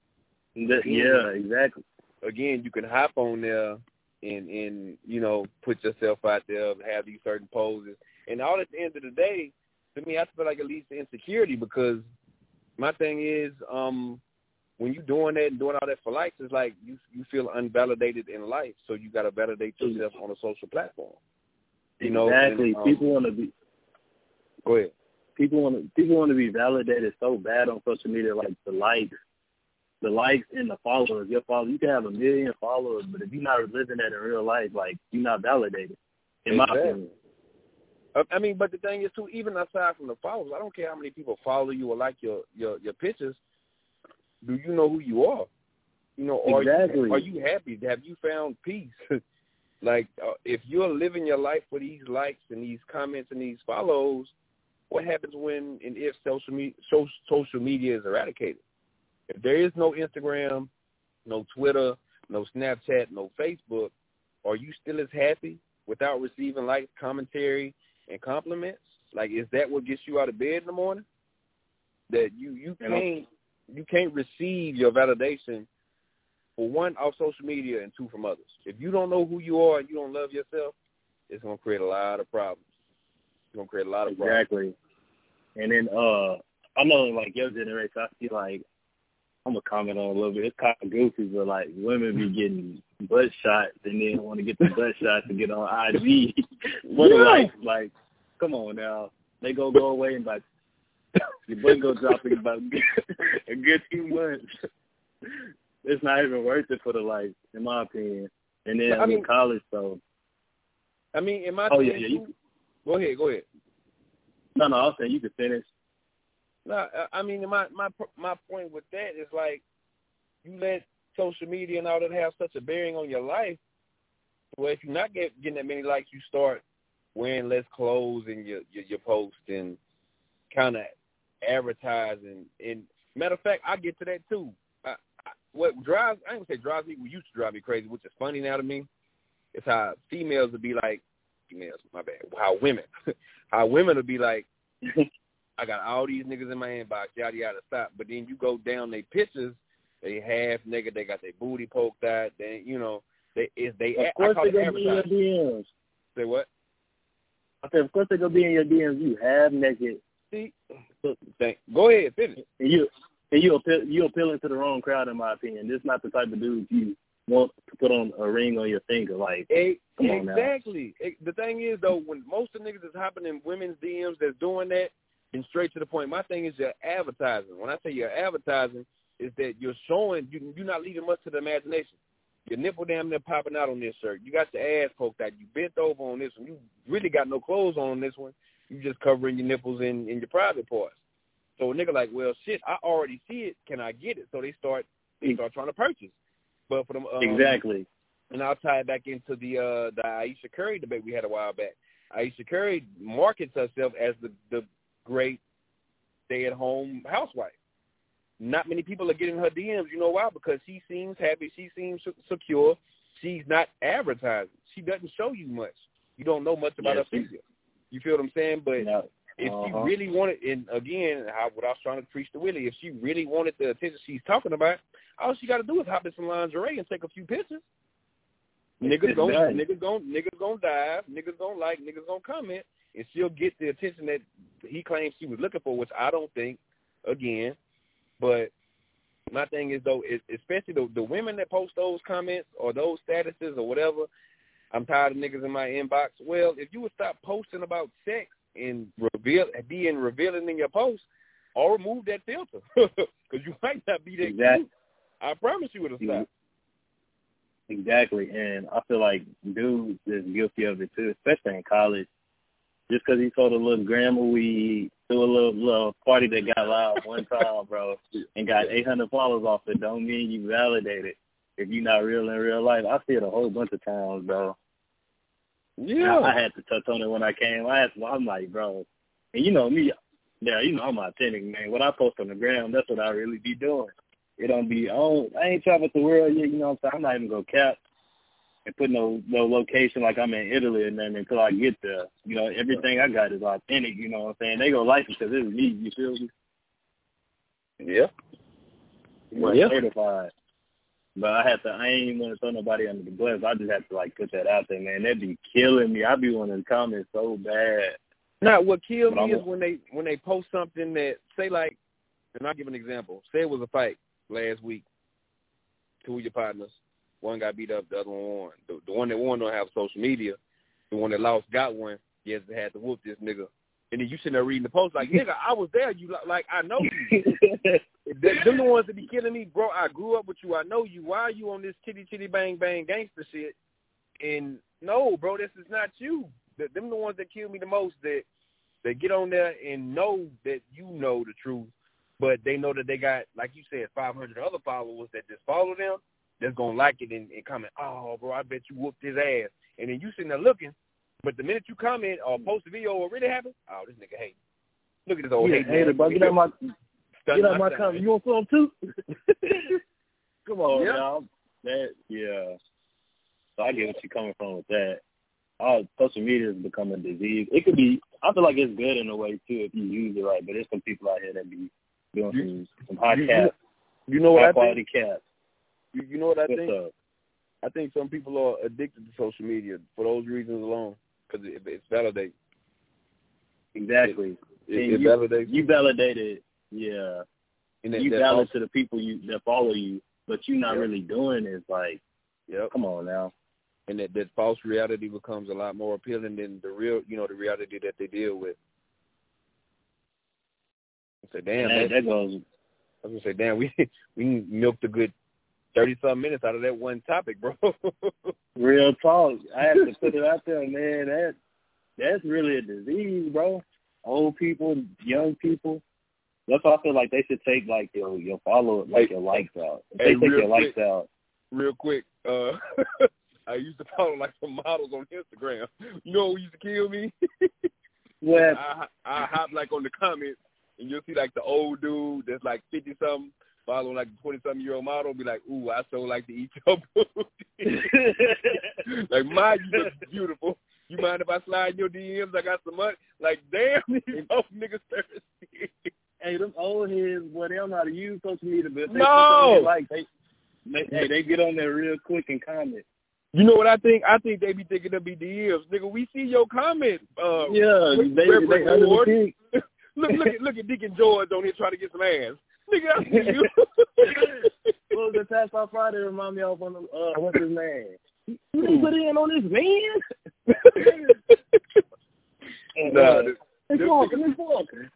That- yeah, exactly. again, you can hop on there and and you know put yourself out there, have these certain poses, and all at the end of the day, to me, I feel like it leads to insecurity because my thing is, um, when you're doing that and doing all that for likes, it's like you you feel unvalidated in life, so you got to validate yourself on a social platform. You know, exactly. um, people want to be Go ahead. people want to people want to be validated so bad on social media, like the likes, the likes and the followers. Your followers, you can have a million followers, but if you're not living that in real life, like you're not validated. In my opinion, I mean, but the thing is too, even aside from the followers, I don't care how many people follow you or like your your your pictures. Do you know who you are? You know, are Exactly. you are you happy? Have you found peace? like, uh, if you're living your life for these likes and these comments and these follows, what happens when and if social media so, social media is eradicated? If there is no Instagram, no Twitter, no Snapchat, no Facebook, are you still as happy without receiving likes, commentary, and compliments? Like, is that what gets you out of bed in the morning? That you you can't you can't receive your validation for one off social media and two from others. If you don't know who you are and you don't love yourself, it's gonna create a lot of problems. It's gonna create a lot of problems. exactly. And then uh, I know like your generation, I feel like I'm gonna comment on a little bit. It's kind of goofy, but like women be getting butt shots and then want to get the butt shots to get on IG. what Yeah. like like, come on now, they go go away in about your butt go drop in about a good two months. It's not even worth it for the life, in my opinion. And then I mean- mean college, so I mean, in my oh yeah, opinion, yeah. You, go ahead, go ahead. no, no, I was saying you could finish. No, I- I mean my my my point with that is like you let social media and all that have such a bearing on your life. Well, if you're not get, getting that many likes, you start wearing less clothes in your your, your post and kind of advertising. And matter of fact, I get to that too. I, I, what drives I ain't gonna say drives me. What used to drive me crazy, which is funny now to me, is how females would be like females. My bad. How women, how women would be like. I got all these niggas in my inbox, yada yada stop. But then you go down their pictures, they half nigga, they got their booty poked out, they you know, they is they Of I course they it gonna be in your. DMs. Say what? I said, of course they gonna be in your DMs. You have naked, See Thank, go ahead, finish. and you and you appeal, you appealing to the wrong crowd, in my opinion. This is not the type of dude you want to put on a ring on your finger. Like, Come on now. exactly. The thing is though, when most of the niggas is hopping in women's DMs that's doing that, and straight to the point. My thing is your advertising. When I say your advertising, is that you're showing you you're not leaving much to the imagination. Your nipple damn near popping out on this shirt. You got your ass poked out. You bent over on this one. You really got no clothes on on this one. You just covering your nipples in in your private parts. So a nigga like, well, shit, I already see it. Can I get it? So they start they start trying to purchase. But for them, um, exactly. and I'll tie it back into the uh the Ayesha Curry debate we had a while back. Ayesha Curry markets herself as the the great stay at home housewife. Not many people are getting her DMs. You know why? Because she seems happy. She seems secure. She's not advertising. She doesn't show you much. You don't know much about Yeah, her figure. You feel what I'm saying? But No. if uh-huh. she really wanted, and again, how, what I was trying to preach to Willie, if she really wanted the attention she's talking about, all she got to do is hop in some lingerie and take a few pictures. Niggas gonna niggas gonna niggas gonna dive, niggas gonna like, niggas gonna comment, and she'll get the attention that he claims she was looking for, which I don't think. Again, but my thing is though, is especially the the women that post those comments or those statuses or whatever. I'm tired of niggas in my inbox. Well, if you would stop posting about sex and reveal being revealing in your post, or remove that filter because you might not be that exactly. cute. I promise you it'll stop. Mm-hmm. Exactly, and I feel like dudes is guilty of it too, especially in college. Just because he told a little grandma we threw a little little party that got loud one time, bro, and got 800 followers off it, don't mean you validated if you're not real in real life. I see it a whole bunch of times, bro. Yeah, I, I had to touch on it when I came. I had to, I'm like, bro, and you know me, yeah, you know I'm authentic, man. What I post on the gram, that's what I really be doing. It don't be oh I ain't traveled the world yet, you know what I'm saying? I'm not even gonna cap and put no no location like I'm in Italy and then until I get there. You know, everything I got is authentic, you know what I'm saying? They gonna like it because it's me, you feel me? Yeah. Well, yeah. certified. But I have to I ain't even wanna throw nobody under the bus. I just have to like put that out there, man. That'd be killing me. I'd be wanting to comment so bad. Now what kills me is when they when they post something that say like and I'll give an example. Say it was a fight last week. Two of your partners. One got beat up, the other one won. The, the one that won don't have social media. The one that lost got one. Yes, they had to whoop this nigga. And then you sitting there reading the post like, nigga, I was there. You like, I know you. them the ones that be killing me, bro. I grew up with you. I know you. Why are you on this chitty chitty bang bang gangster shit? And no, bro, this is not you. The, them the ones that kill me the most. That that get on there and know that you know the truth but they know that they got, like you said, 500 other followers that just follow them that's going to like it and, and comment, oh, bro, I bet you whooped his ass. And then you sitting there looking, but the minute you comment or post a video what really happened, oh, this nigga hate. Look at this old yeah, hate. Hater, bro. Get out my, get out my comment. You want some too? Come on, yep. y'all. That, yeah. So I get what you're coming from with that. Uh, social media has become a disease. It could be, I feel like it's good in a way too if you use it right, but there's some people out here that be doing some, some high you, cap, you know what high I quality think? cap. You, you know what I What's think? Up? I think some people are addicted to social media for those reasons alone because it, it's validates. Exactly. It, it, it you, validates. You validated, yeah. And that, you that valid also, to the people you that follow you, but you're not Yep. really doing is like, Yep. come on now. and that, that false reality becomes a lot more appealing than the real, you know, the reality that they deal with. I say, damn, that, that goes I was gonna say, damn, we we milked a good thirty some minutes out of that one topic, bro. real talk. I have to put it out there, man. That that's really a disease, bro. Old people, young people. That's why I feel like they should take like your your follow like Hey, your likes out. If hey, they take your likes out. Real quick, uh, I used to follow like some models on Instagram. You know what used to kill me? Well, I I hop like on the comments and you'll see like the old dude that's like fifty something following like a twenty something year old model be like, Ooh, I so like to eat your booty Like my you look beautiful. You mind if I slide your DMs? I got some money. Like, damn, these old niggas thirsty. hey, them old heads, boy, they don't know how to use social media, but they No! they like they, they hey, they get on there real quick and comment. You know what I think? I think they be thinking of be DMs. Nigga, we see your comment. Uh, Yeah, they they under the look, look at look at Deacon George on here trying to get some ass. Nigga, I see you. what was the Fast Five Friday remind me of on the uh what's his name? You didn't put in on this man. nah, uh, th- it's them walking, niggas- it's walking.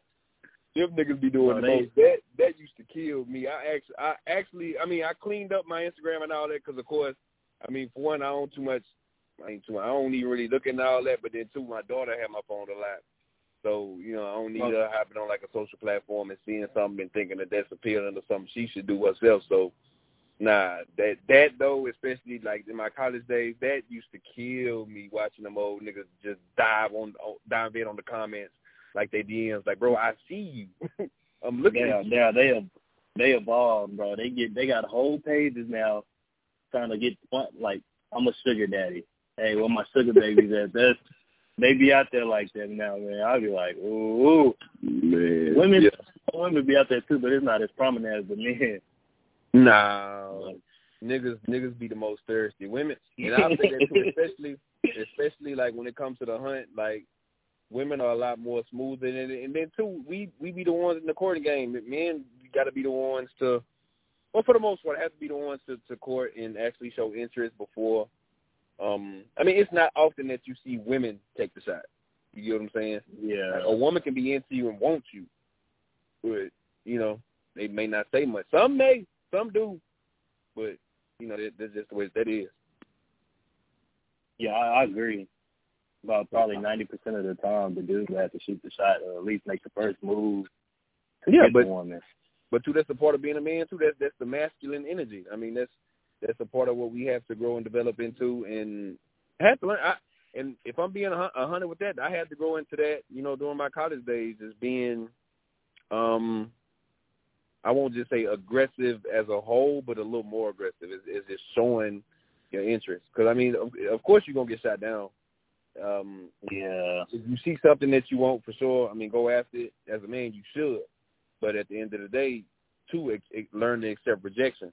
them niggas be doing Oh, the most. That that used to kill me. I actually, I actually, I mean, I cleaned up my Instagram and all that because, of course, I mean, for one, I don't too much. I ain't too. I don't even really look at all that. But then, two, my daughter had my phone a lot. So, you know, I don't need Oh. her hopping on like a social platform and seeing something and thinking that that's appealing or something she should do herself. So, nah, that that though, especially like in my college days, that used to kill me watching them old niggas just dive on dive in on the comments like they DMs. Like, bro, I see you. I'm looking Yeah, at you. yeah, they have they evolved, bro. They get they got whole pages now trying to get like I'm a sugar daddy. Hey, where my sugar babies at? That's they be out there like that now, man. I'll be like, ooh, man. women, yeah. women be out there too, but it's not as prominent as the men. No, niggas, niggas be the most thirsty. Women, and I think that too, especially, especially like when it comes to the hunt, like women are a lot more smoother, and and then too, we we be the ones in the courting game. Men got to be the ones to, well, for the most part, have to be the ones to to court and actually show interest before. Um, I mean, it's not often that you see women take the shot. You get what I'm saying? Yeah. Like, a woman can be into you and want you, but you know they may not say much. Some may, some do, but you know that, that's just the way that is. Yeah, I, I agree. About probably ninety percent of the time, the dude will have to shoot the shot or at least make the first move. To Yeah, get but- the woman. But too, that's a part of being a man too. That's that's the masculine energy. I mean, that's that's a part of what we have to grow and develop into, and have to learn. I, and if I'm being a hundred with that, I had to grow into that. You know, during my college days, as being, um, I won't just say aggressive as a whole, but a little more aggressive. Is is just showing your interest. Because I mean, of, of course, you're gonna get shot down. Um, Yeah. if you see something that you want for sure, I mean, go after it. As a man, you should. But at the end of the day, too, ex- ex- learn to accept rejection.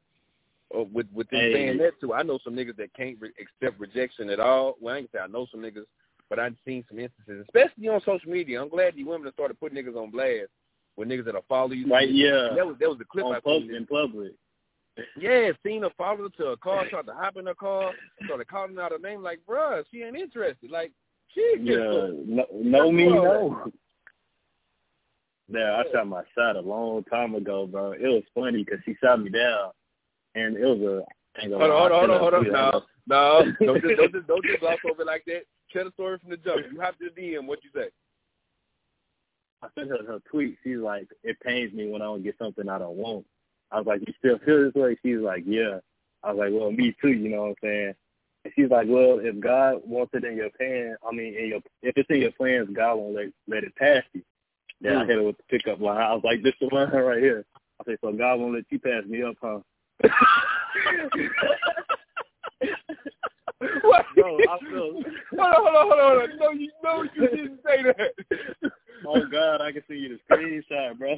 Uh, with with them Hey. saying that too, I know some niggas that can't re- accept rejection at all. Well, I ain't say I know some niggas, but I've seen some instances, especially on social media. I'm glad you women have started putting niggas on blast with niggas that'll follow you. Right, yeah. And that was that was the clip I On pub- seen. in public. Yeah, seen her follow her to a car, tried to hop in her car, started calling out her name like, bruh, she ain't interested. Like, she Yeah. interested. No, no me, no. Yeah, I shot my shot a long time ago, bro. It was funny because she shot me down, and it was a. Hold on, hold on, hold on, hold on. No, no, don't just, don't just, don't just gloss over like that. Tell the story from the jump. You have to DM. What you say? I sent her her tweet. She's like, "It pains me when I don't get something I don't want." I was like, "You still feel this way?" She's like, "Yeah." I was like, "Well, me too." You know what I'm saying? And she's like, "Well, if God wants it in your plan, I mean, in your if it's in your plans, God won't let let it pass you." Then I Mm. hit her with the pickup line. I was like, "This the line right here." I said, "So God won't let you pass me up, huh?" what? Bro, I feel. Hold on, hold on, hold on, hold on. No, you know you didn't say that. Oh God, I can see you the screenshot, bro.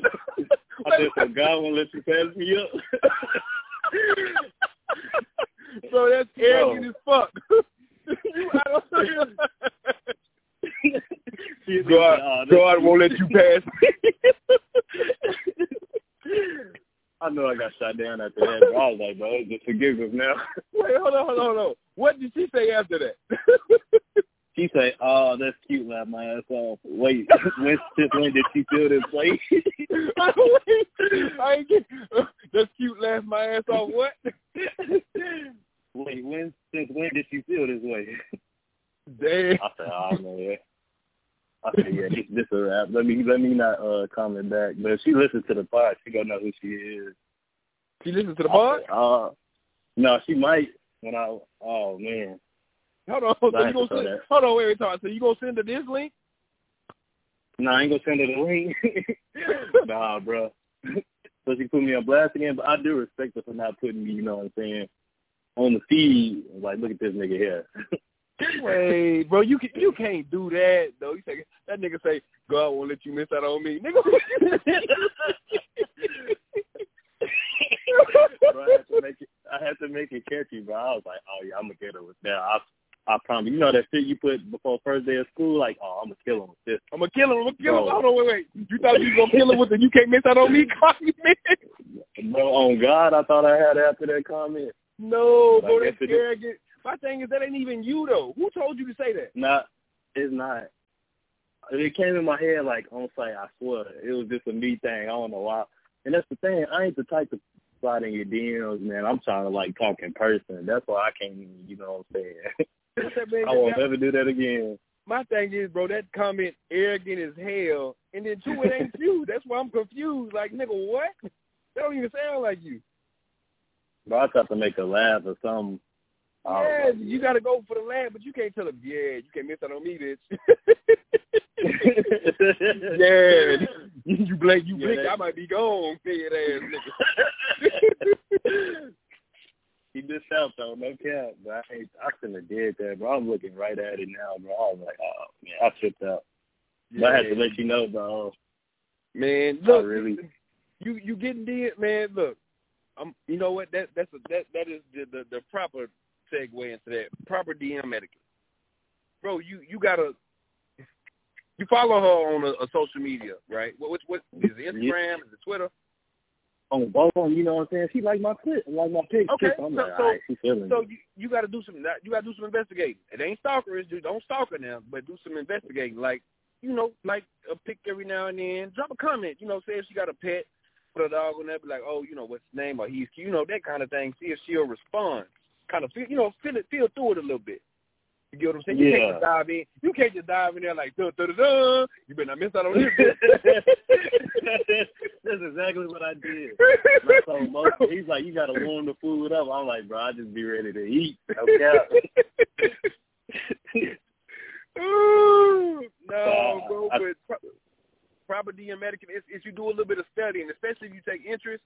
I said, "So God won't let you pass me up." so that's arrogant as fuck. you, I don't, God, "Oh, God won't let you pass. I know I got shot down after that, bro. I was like, bro, it's just forgive us now. Wait, hold on, hold on, hold on. What did she say after that? She say, "Oh, that's cute, laugh my ass off." Wait, when since when did she feel this way? I ain't get, that's cute. Laugh my ass off. What? Wait, when since when did she feel this way? Damn. I said, "Oh man." I said, "Yeah, this, this a rap. Let me let me not uh comment back." But if she listens to the pod, she gonna know who she is. She listens to the pod. Uh, no, she might. When I oh man, Hold on. So you gonna send? that. Hold on. Wait, wait, talk. So you gonna send her this link? no, I ain't gonna send her the link. nah, bro. so she put me on blast again, but I do respect her for not putting me, you know what I'm saying, on the feed. Like, look at this nigga here. Wait, bro, you can, you can't do that though. You say that nigga say God won't let you miss out on me, nigga. bro, I had to make it. I had to make it catchy, bro. I was like, oh yeah, I'm gonna get her with that. I, I promise. You know that shit you put before first day of school, like, oh, I'm gonna kill him with this. I'm gonna kill him. I'm gonna kill him. Bro. Hold on, wait, wait. You thought you was gonna kill him with the you can't miss out on me comment? Bro, on God, I thought I had after that comment. No, I bro, that's arrogant. My thing is that ain't even you though. Who told you to say that? Not, it's not. It came in my head like on site. I swear, it was just a me thing. I don't know why. And that's the thing. I ain't the type to slide in your DMs, man. I'm trying to like talk in person. That's why I can't even. You know what I'm saying? Man? I won't never do that again. My thing is, bro, that comment arrogant as hell, and then two, it ain't you. That's why I'm confused. Like, nigga, what? That don't even sound like you. But I tried to make her laugh or something. Yeah, you got to go for the laugh, but you can't tell him, yeah, you can't miss out on me, bitch. yeah, you blink, you Yeah, blink, I might be gone, dead ass nigga. he missed out though, no cap. But I, I couldn't have did that, bro. I'm looking right at it now, bro. I was like, oh man, I tripped out. Yeah. But I had to let you know, bro. Man, look, really, you you getting dead, man. Look, I'm. You know what? That that's a, that that is the, the the proper segue into that proper DM etiquette, bro. You you gotta you follow her on a, a social media, right? What what what is it Instagram? Is it Twitter? On both them, you know what I'm saying? She like my clip, like my pics. Okay, so like, so, right, so you you got to do some you got to do some investigating. It ain't stalkerish, dude. Don't stalk her now, but do some investigating. Like you know, like a pic every now and then. Drop a comment. You know, say if she got a pet, put a dog on there, be like, oh, you know, what's his name or he's. You know, that kind of thing. See if she'll respond. Kind of feel, you know, feel it, feel through it a little bit. You get what I'm saying? You yeah. can't just dive in. You can't just dive in there like da da da da. You better not miss out on this. That's exactly what I did. So most, he's like, you gotta warm the food up. I'm like, bro, I just be ready to eat. Okay. Ooh, no, uh, bro, I, but pro- proper DM etiquette is, is you do a little bit of studying, especially if you take interest.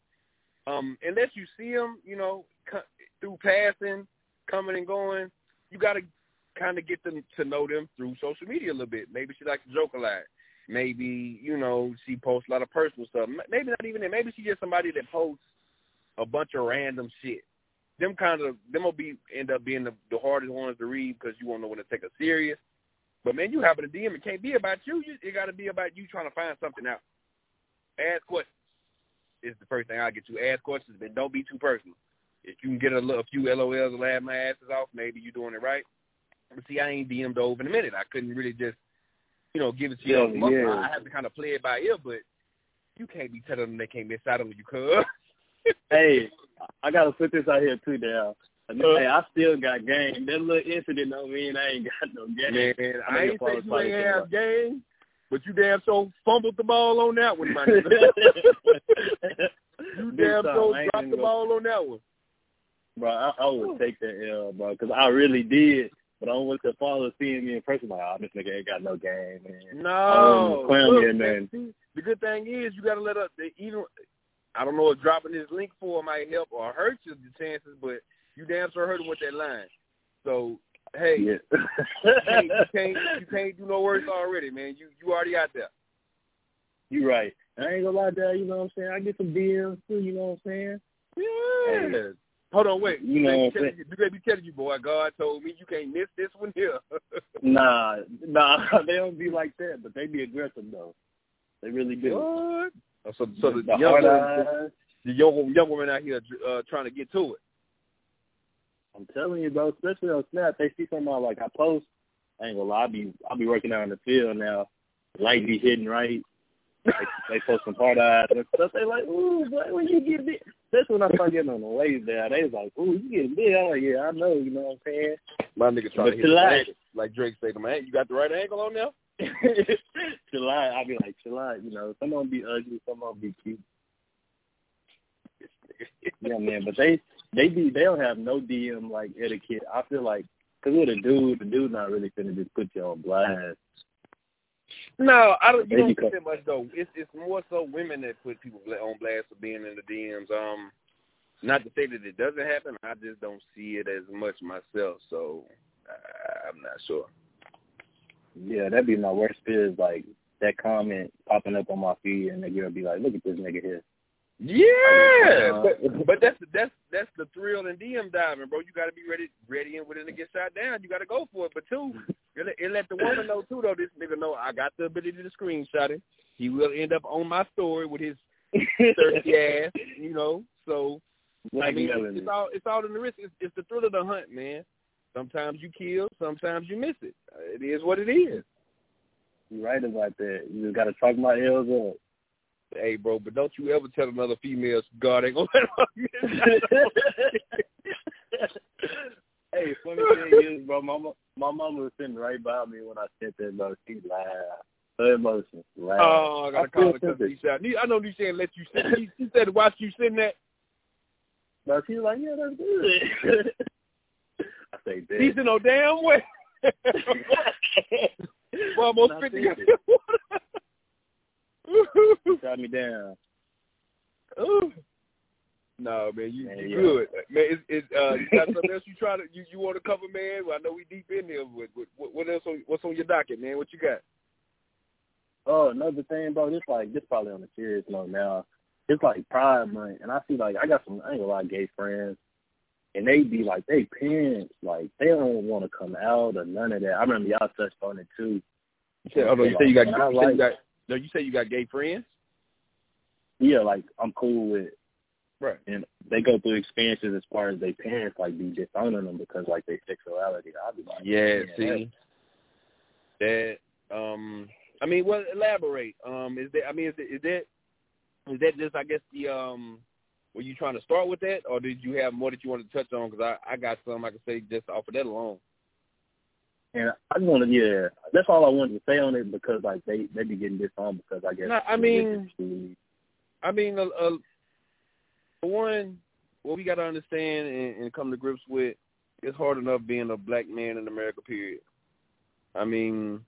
Um, unless you see them, you know, co- through passing, coming and going, you got to kind of get them to know them through social media a little bit. Maybe she likes to joke a lot. Maybe you know she posts a lot of personal stuff. Maybe not even that. Maybe she's just somebody that posts a bunch of random shit. Them kind of them will be end up being the, the hardest ones to read because you won't know when to take it serious. But man, you happen to DM it can't be about you. you it got to be about you trying to find something out. Ask questions is the first thing I get to. Ask questions, but don't be too personal. If you can get a, a few LOLs and laugh my asses off, maybe you're doing it right. But see, I ain't DM'd over in a minute. I couldn't really just, you know, give it to you. Yeah, yeah. I have to kind of play it by ear, but you can't be telling them they can't miss out on you, cuz. hey, I gotta put this out here too, Dale. Uh, hey, I still got game. That little incident don't mean I ain't got no game. Man, I, I ain't say you ain't have game, but you damn so fumbled the ball on that one, nigga. you damn so dropped the ball on that one. Bro, I, I would take that L, bro, because I really did. But I don't want the father seeing me in person like, oh, this nigga ain't got no game, man. No. Look, here, man. See, the good thing is you got to let up. They even I don't know if dropping this link for might help or hurt you the chances, but you damn sure hurt him with that line. So hey, yeah. you, can't, you can't you can't do no worse already, man. You you already out there. You right. I ain't gonna lie, Dad. You know what I'm saying? I get some DMs too. You know what I'm saying? Yeah. Hey. Hold on, wait. You know, they be, they be telling you, boy, God told me you can't miss this one here. nah, nah, they don't be like that, but they be aggressive though. They really do. What? So, so the, the young woman, the young young woman out here uh, trying to get to it. I'm telling you, bro. Especially on Snap, they see something like I post. I ain't gonna lie. I be I be working out in the field now. Light be hitting right. They, they post some hard eyes and stuff. They like, ooh, boy, when you get big. That's when I start getting on the waves there. They was like, ooh, you getting big. I'm like, yeah, I know. You know what I'm saying? My nigga trying but to hit the like Drake to man, you got the right angle on now. July, I'll be like, July, you know, some of them be ugly, some of them be cute. yeah, man, but they they be they don't have no DM like etiquette. I feel like because with a dude, the dude not really finna just put you on blast. No, I don't. You don't see that much though. It's it's more so women that put people on blast for being in the DMs. Um, not to say that it doesn't happen. I just don't see it as much myself. So I, I'm not sure. Yeah, that'd be my worst fear is like that comment popping up on my feed and the girl be like, "Look at this nigga here." Yeah, but but that's the that's that's the thrill in DM diving, bro. You got to be ready ready and willing to get shot down. You got to go for it. But two, it, it let the woman know too, though. This nigga know I got the ability to screenshot it. He will end up on my story with his thirsty ass, you know. So I mean, it's, it's all it's all in the risk. It's, it's the thrill of the hunt, man. Sometimes you kill, sometimes you miss it. It is what it is. You're right about that. You just got to talk my L's up. Hey, bro, but don't you ever tell another female God ain't gonna let Hey, funny thing is, bro, my my mama was sitting right by me when I said that, bro. She laughed. Her emotions laughed. Oh, I gotta I call her because I know you saying let you sit. She, she said watch you sitting that. No, she's like, yeah, that's good. I say, that. He's in no damn way. well, almost fifty. Got me down. Ooh. No, man, you Man, you yeah. good, man. Is, is uh, you got something else you try to you, you want to cover, man? Well, I know we deep in there. What, what, what else? On, what's on your docket, man? What you got? Oh, another thing, bro. This like this probably on a serious note now. It's like Pride Month, and I see like I got some I ain't gonna lie, gay friends, and they be like they parents like they don't want to come out or none of that. I remember y'all touched on it too. You say, oh no, you say you got, you And I say you got, no, you say you got gay friends, Yeah, like I'm cool with, right? and they go through experiences as far as their parents like be disowning them because like their sexuality. I be like, Yeah, see that. Um, I mean, well, elaborate. Um, is that? I mean, is, it, is that? Is that just? I guess the um. Were you trying to start with that, or did you have more that you wanted to touch on? Because I I got some I can say just off of that alone. And I just wanted, yeah, that's all I wanted to say on it because like they they be getting disowned because I guess No, I mean- I mean, uh, uh, for one, what we got to understand and, and come to grips with, it's hard enough being a black man in America. Period. I mean,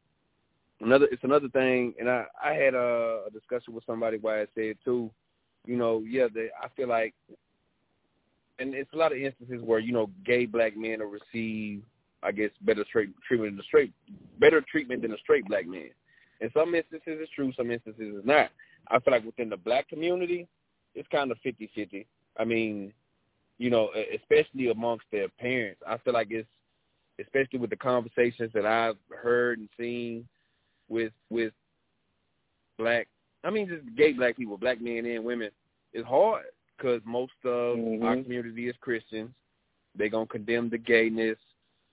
another it's another thing, and I I had a, a discussion with somebody where I said too, you know, yeah, they, I feel like, and it's a lot of instances where you know, gay black men will receive, I guess, better straight treatment than a straight, better treatment than a straight black man. In some instances, it's true. Some instances, it's not. I feel like within the black community, it's kind of fifty-fifty. I mean, you know, especially amongst their parents, I feel like it's, especially with the conversations that I've heard and seen with with black, I mean, just gay black people, black men and women, it's hard because most of our Mhm. community is Christians. They're gonna condemn the gayness.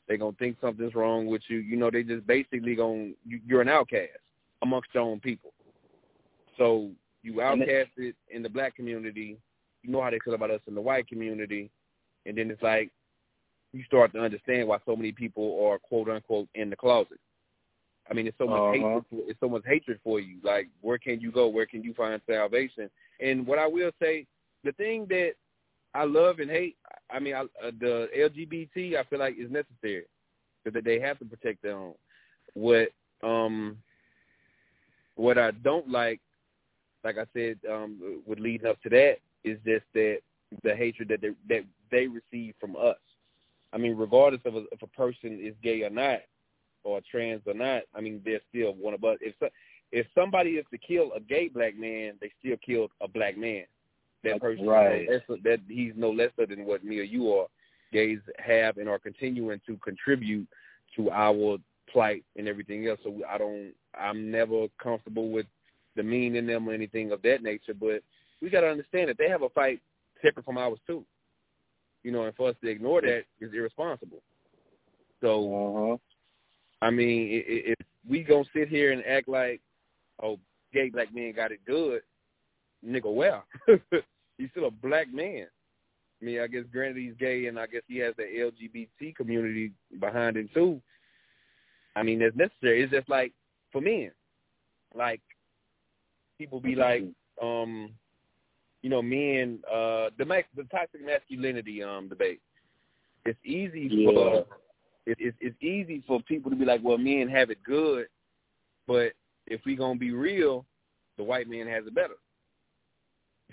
They gonna think something's wrong with you. You know, they just basically gonna you, you're an outcast amongst your own people. So you outcasted in the black community. You know how they feel about us in the white community, and then it's like you start to understand why so many people are quote unquote in the closet. I mean, it's so much Uh-huh. hatred. For, it's so much hatred for you. Like, where can you go? Where can you find salvation? And what I will say, the thing that I love and hate, I mean, I, uh, the LGBT, I feel like is necessary because they have to protect their own. What um, what I don't like, like I said, um, would lead up to that is just that the hatred that they that they receive from us. I mean, regardless of a, if a person is gay or not, or trans or not, I mean, they're still one of us. If so, if somebody is to kill a gay black man, they still killed a black man. That person, right. that's, that he's no lesser than what me or you are. Gays have and are continuing to contribute to our plight and everything else. So I don't, I'm never comfortable with demeaning them or anything of that nature. But we got to understand that they have a fight separate from ours too. You know, and for us to ignore that is irresponsible. So Uh-huh. I mean, if we gonna sit here and act like, oh, gay black men got it good, nigga, well, he's still a black man. I mean, I guess granted he's gay, and I guess he has the LGBT community behind him too. I mean, that's necessary. It's just like for men, like people be like, um, you know, men, uh, the the toxic masculinity um debate. It's easy Yeah. for it, it, it's easy for people to be like, well, men have it good, but if we gonna be real, the white man has it better.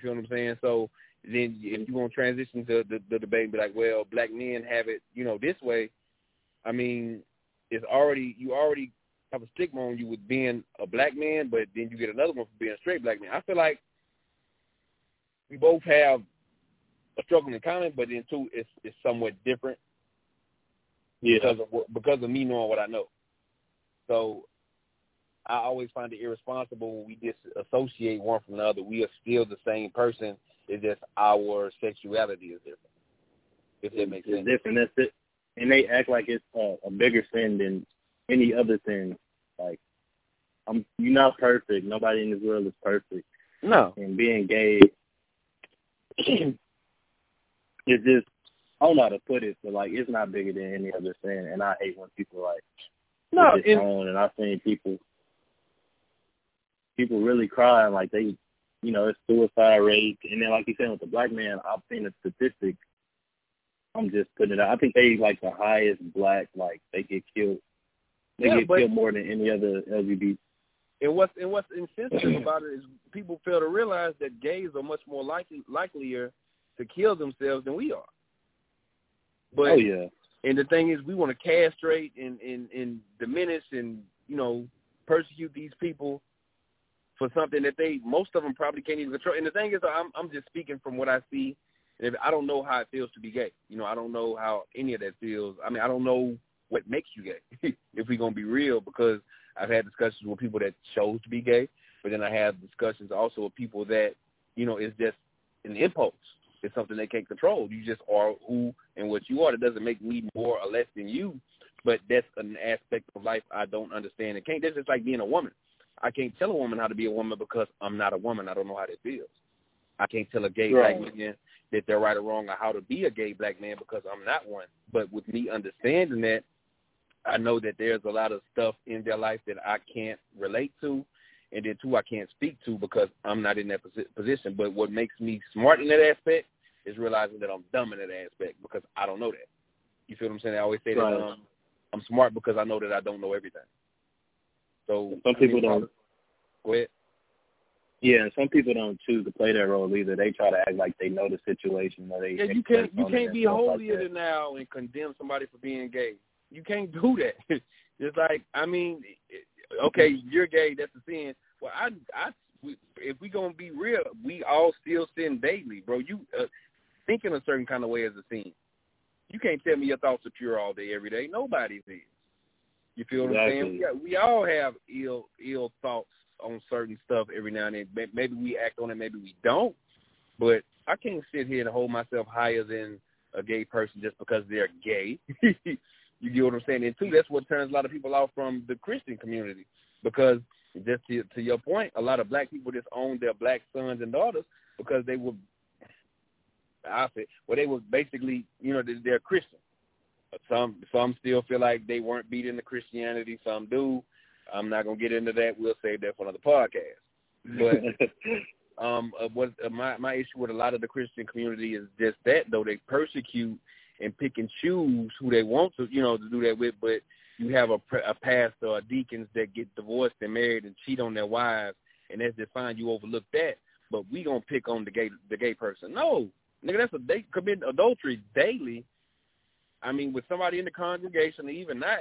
You feel what I'm saying? So then, if you want to transition to the, the debate and be like, well, black men have it, you know, this way. I mean, it's already you already have a stigma on you with being a black man, but then you get another one for being a straight black man. I feel like we both have a struggle in common, but then too, it's it's somewhat different Yeah. because of because of me knowing what I know. So I always find it irresponsible when we disassociate one from the other. We are still the same person. It's just our sexuality is different. If that makes it's sense. different. That's it. And they act like it's uh, a bigger sin than any other sin. Like, I'm you're not perfect. Nobody in this world is perfect. No. And being gay is just I don't know how to put it, but like it's not bigger than any other sin. And I hate when people like No, this on. And I've seen people people really crying like they, you know, it's suicide rate. And then like you said with the black man, I've seen the statistics. I'm just putting it out. I think they like the highest black like they get killed. They Yeah, get but- killed more than any other LGBT. And what's and what's insensitive about it is people fail to realize that gays are much more likely likelier to kill themselves than we are. But oh yeah. And the thing is, we want to castrate and, and, and diminish and you know persecute these people for something that they most of them probably can't even control. And the thing is, I'm I'm just speaking from what I see. If I don't know how it feels to be gay. You know, I don't know how any of that feels. I mean, I don't know what makes you gay. if we're gonna be real, because I've had discussions with people that chose to be gay, but then I have discussions also with people that you know it's just an impulse. It's something they can't control. You just are who and what you are. That doesn't make me more or less than you, but that's an aspect of life I don't understand. It can't. That's just like being a woman. I can't tell a woman how to be a woman because I'm not a woman. I don't know how that feels. I can't tell a gay right. black man that they're right or wrong or how to be a gay black man because I'm not one. But with me understanding that, I know that there's a lot of stuff in their life that I can't relate to, and then two I can't speak to because I'm not in that position. But what makes me smart in that aspect is realizing that I'm dumb in that aspect because I don't know that. You feel what I'm saying? I always say right. that um, I'm smart because I know that I don't know everything. So some people don't. Go ahead. Yeah, some people don't choose to play that role either. They try to act like they know the situation, or they. Yeah, you can't. You can't be holier like than thou and condemn somebody for being gay. You can't do that. It's like I mean, okay, you're gay. That's a sin. Well, I, I, if we gonna be real, we all still sin daily, bro. You uh, thinking a certain kind of way is a sin. You can't tell me your thoughts are pure all day, every day. Nobody's is. You feel what. I'm saying? We, we all have ill ill thoughts on certain stuff every now and then. Maybe we act on it, maybe we don't. But I can't sit here and hold myself higher than a gay person just because they're gay. you get what I'm saying? And two, that's what turns a lot of people off from the Christian community because just to, to your point, a lot of black people just own their black sons and daughters because they were, I said, well, they were basically, you know, they're Christian. Some some still feel like they weren't beating the Christianity. Some do. I'm not gonna get into that. We'll save that for another podcast. But um, uh, what uh, my my issue with a lot of the Christian community is just that though they persecute and pick and choose who they want to you know to do that with, but you have a, a pastor or deacons that get divorced and married and cheat on their wives, and that's just fine. You overlook that, but we gonna pick on the gay the gay person. No, nigga, that's a they commit adultery daily. I mean, with somebody in the congregation, even not,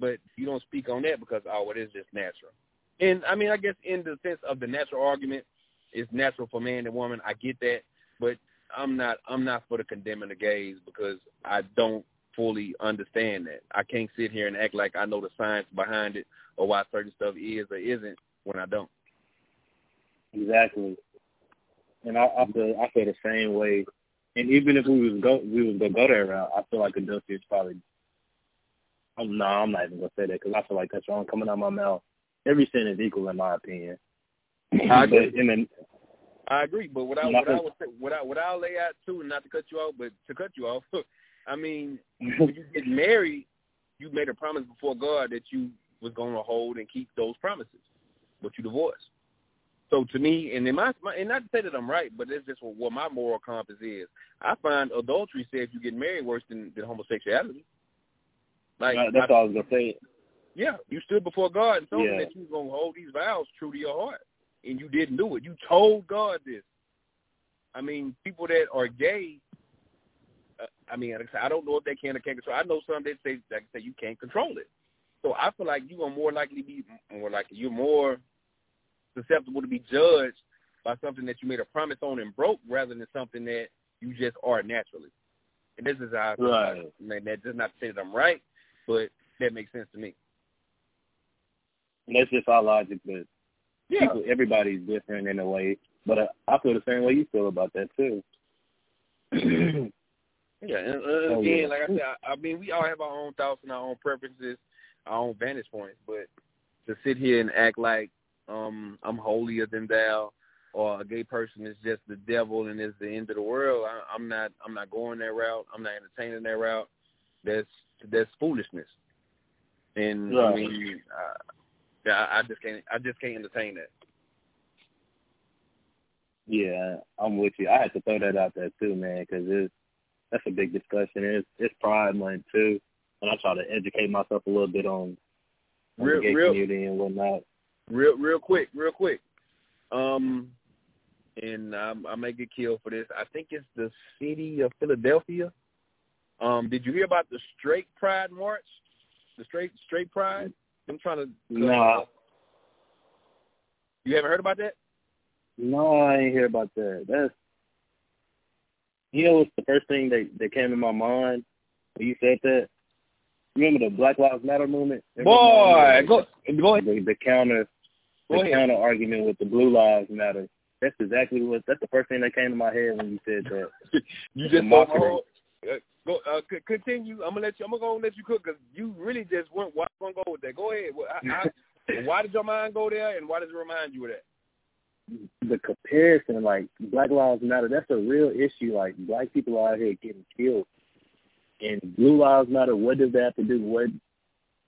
but you don't speak on that because oh, it is just natural. And I mean, I guess in the sense of the natural argument, it's natural for man and woman. I get that, but I'm not. I'm not for the condemning the gays because I don't fully understand that. I can't sit here and act like I know the science behind it or why certain stuff is or isn't when I don't. Exactly. And I, I feel I feel the same way. And even if we was go we was gonna go that route, I feel like Adelphia is probably I'm, no, I'm not even gonna say that because I feel like that's wrong coming out of my mouth. Every sin is equal in my opinion. I agree. But, then, I agree, but what I what I would say, what I what I lay out too, and not to cut you off, but to cut you off, I mean, when you get married, you made a promise before God that you was going to hold and keep those promises, but you divorced. So to me, and in my, my and not to say that I'm right, but it's just what, what my moral compass is. I find adultery says you get married worse than, than homosexuality. Like that's I, all I was gonna say. Yeah, you stood before God and told yeah. him that you were gonna hold these vows true to your heart, and you didn't do it. You told God this. I mean, people that are gay. Uh, I mean, I don't know if they can or can't control. I know some that say that say you can't control it. So I feel like you are more likely to be more likely you're more susceptible to be judged by something that you made a promise on and broke rather than something that you just are naturally. And this is how I right. man, that does not say that I'm right, but that makes sense to me. And that's just our logic, but yeah. people, everybody's different in a way. But uh, I feel the same way you feel about that too. yeah, and uh, oh, again, yeah. like I said, I, I mean, we all have our own thoughts and our own preferences, our own vantage points. But to sit here and act like um I'm holier than thou, or a gay person is just the devil and is the end of the world, I, I'm not. I'm not going that route. I'm not entertaining that route. That's that's foolishness. And right. I mean, uh, yeah, I just can't. I just can't entertain that. Yeah, I'm with you. I had to throw that out there too, man, because it's that's a big discussion. It's it's Pride Month too, and I try to educate myself a little bit on, on real, the gay real, community and whatnot. Real, real quick, real quick. Um, and um, I may get killed for this. I think it's the city of Philadelphia. Um, did you hear about the Straight Pride March? The Straight Straight Pride. I'm trying to. No. Nah. You haven't heard about that? No, I ain't hear about that. That's you know what's the first thing that that came to my mind when you said that? Remember the Black Lives Matter movement? Boy, go go ahead. The, the counter the ahead. counter argument with the Blue Lives Matter. That's exactly what. That's the first thing that came to my head when you said that. you just uh, go uh, continue. I'm gonna let you. I'm gonna go and let you cook because you really just went. Why I'm gonna go with that? Go ahead. How, why did your mind go there, and why does it remind you of that? the comparison, like Black Lives Matter, that's a real issue. Like black people are out here getting killed, and Blue Lives Matter. What does that have to do? What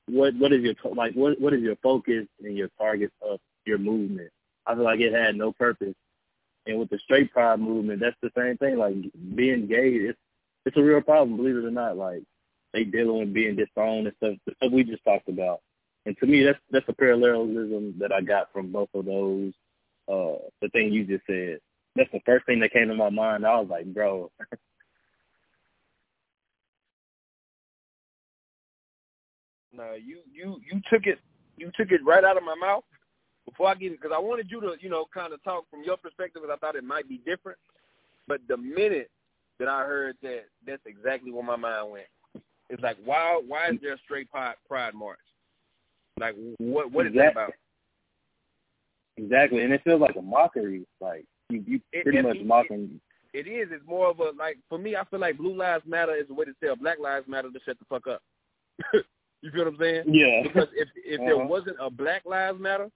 what what is your like? What what is your focus and your target of your movement? I feel like it had no purpose. And with the straight pride movement, that's the same thing. Like being gay, it's it's a real problem, believe it or not. Like they dealing with being disowned and stuff, the stuff we just talked about. And to me, that's that's a parallelism that I got from both of those uh the thing you just said. That's the first thing that came to my mind. I was like, bro. no, you you you took it you took it right out of my mouth before I get it because I wanted you to you know kind of talk from your perspective because I thought it might be different. But the minute that I heard that, that's exactly where my mind went. It's like why why is there a straight pride, pride march? Like what what is that about? Exactly, and it feels like a mockery. Like you, you pretty it, much it, mocking. It is. It's more of a like for me. I feel like Blue Lives Matter is a way to tell Black Lives Matter to shut the fuck up. you feel what I'm saying? Yeah. Because if if uh-huh. there wasn't a Black Lives Matter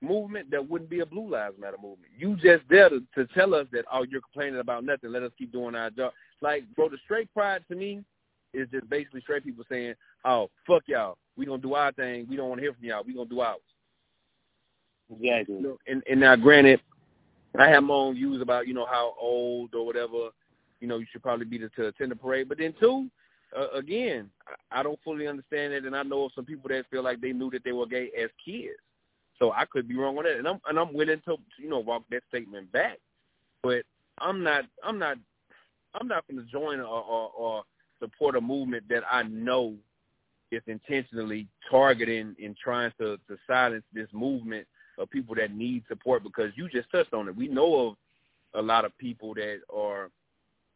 movement, there wouldn't be a Blue Lives Matter movement. You just there to, to tell us that oh you're complaining about nothing. Let us keep doing our job. Like bro, the straight pride to me is just basically straight people saying oh fuck y'all. We gonna do our thing. We don't want to hear from y'all. We gonna do ours. Exactly. You know, and and now, granted, I have my own views about you know how old or whatever you know you should probably be to, to attend the parade. But then too, uh, again, I, I don't fully understand it, and I know of some people that feel like they knew that they were gay as kids. So I could be wrong on that, and I'm and I'm willing to you know walk that statement back. But I'm not I'm not I'm not going to join or, or, or support a movement that I know is intentionally targeting and trying to to silence this movement of people that need support because you just touched on it. We know of a lot of people that are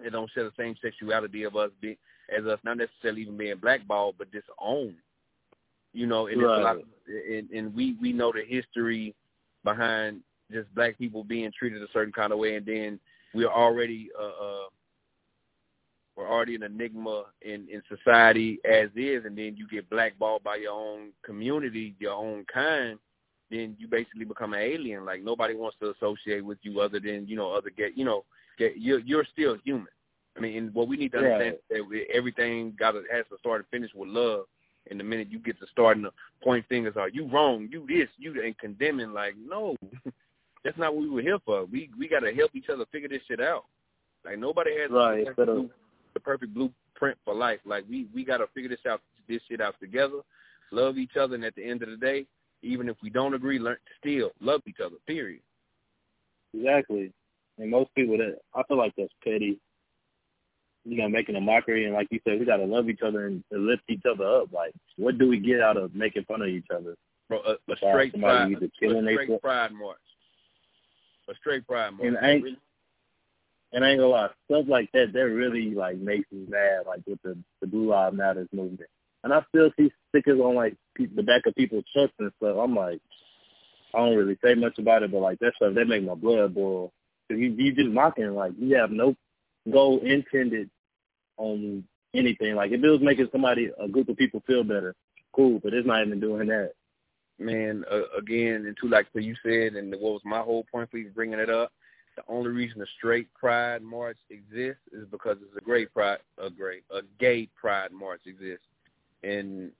that don't share the same sexuality of us be, as us, not necessarily even being blackballed, but disowned. You know, and right. it's a lot, of, and, and we we know the history behind just black people being treated a certain kind of way, and then we're already uh, uh we're already an enigma in in society as is, and then you get blackballed by your own community, your own kind, then you basically become an alien. Like nobody wants to associate with you other than you know other get you know get you're you're still human. I mean, and what we need to understand yeah. is that everything got to, has to start and finish with love. And the minute you get to starting to point fingers, are you wrong? You this, you and condemning. Like no, that's not what we were here for. We we got to help each other figure this shit out. Like nobody has right. the, perfect uh, the perfect blueprint for life. Like we we got to figure this out, this shit out together. Love each other, and at the end of the day, even if we don't agree, learn still love each other. Period. Exactly. And most people that I feel like that's petty. You know, making a mockery and like you said, we gotta love each other and, lift each other up. Like, what do we get out of making fun of each other? Bro, a, a straight pride, a straight pride march. A straight pride march. And I ain't, and I ain't gonna lie, stuff like that, that really like makes me mad. Like with the the Blue Lives Matters movement and I still see stickers on like the back of people's trucks and stuff. I'm like, I don't really say much about it, but like that stuff that make my blood boil. Cause you you just mocking like you have no goal intended on anything. Like if it was making somebody a group of people feel better, cool. But it's not even doing that. Man, uh, again, and to like what you said, and what was my whole point for you bringing it up? The only reason a straight pride march exists is because it's a great pride, a great, a gay pride march exists. And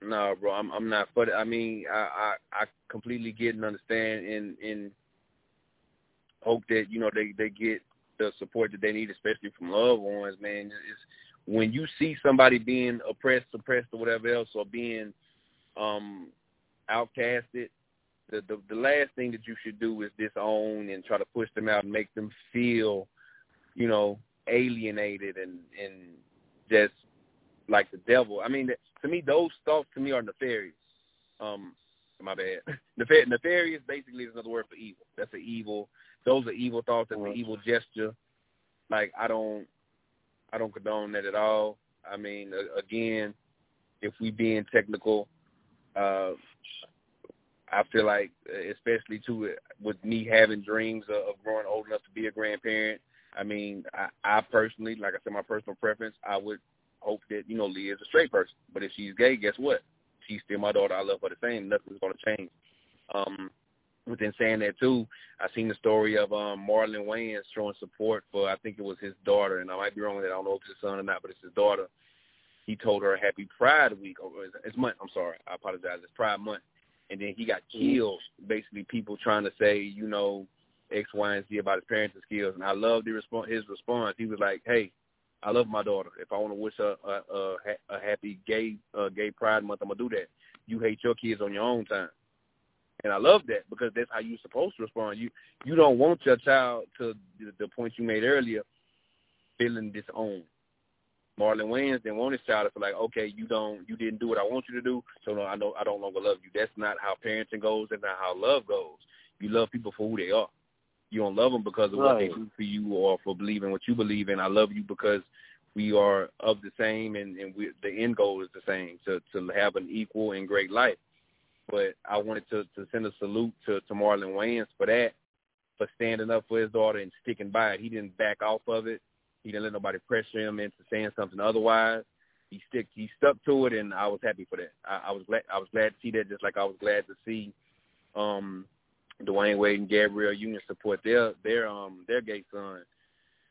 no, bro, I'm I'm not for that. I mean, I, I I completely get and understand and and hope that you know they they get the support that they need, especially from loved ones. Man, it's when you see somebody being oppressed, suppressed, or whatever else, or being um outcasted, the, the the last thing that you should do is disown and try to push them out and make them feel, you know, alienated and and just like the devil. I mean, to me, those thoughts to me are nefarious. Um, my bad. Nefar- nefarious basically is another word for evil. That's an evil. Those are evil thoughts. That's an evil gesture. Like I don't, I don't condone that at all. I mean, again, if we being technical, uh, I feel like, especially too, with me having dreams of, of growing old enough to be a grandparent. I mean, I, I personally, like I said, my personal preference, I would hope that you know Leah is a straight person. But if she's gay, guess what? She's still my daughter. I love her the same. Nothing's going to change. Um, within saying that too, I seen the story of um Marlon Wayans showing support for I think it was his daughter, and I might be wrong with that. I don't know if it's his son or not, but it's his daughter. He told her Happy Pride Week or it's month. I'm sorry, I apologize. It's Pride Month, and then he got killed. Basically, people trying to say you know X, Y, and Z about his parenting skills, and I love the response. His response, he was like, "Hey, I love my daughter. If I want to wish her a, a, a happy gay uh, gay Pride Month, I'm gonna do that. You hate your kids on your own time." And I love that because that's how you're supposed to respond. You you don't want your child to the, the point you made earlier feeling disowned. Marlon Wayans didn't want his child to feel like, okay, you don't, you didn't do what I want you to do, so no, I know I don't longer love you. That's not how parenting goes. That's not how love goes. You love people for who they are. You don't love them because of right. what they do for you or for believing what you believe in. I love you because we are of the same, and, and we, the end goal is the same to to have an equal and great life. But I wanted to to send a salute to to Marlon Wayans for that, for standing up for his daughter and sticking by it. He didn't back off of it. He didn't let nobody pressure him into saying something otherwise. He stick he stuck to it, and I was happy for that. I, I was glad I was glad to see that, just like I was glad to see um Dwyane Wade and Gabrielle Union support their their um their gay son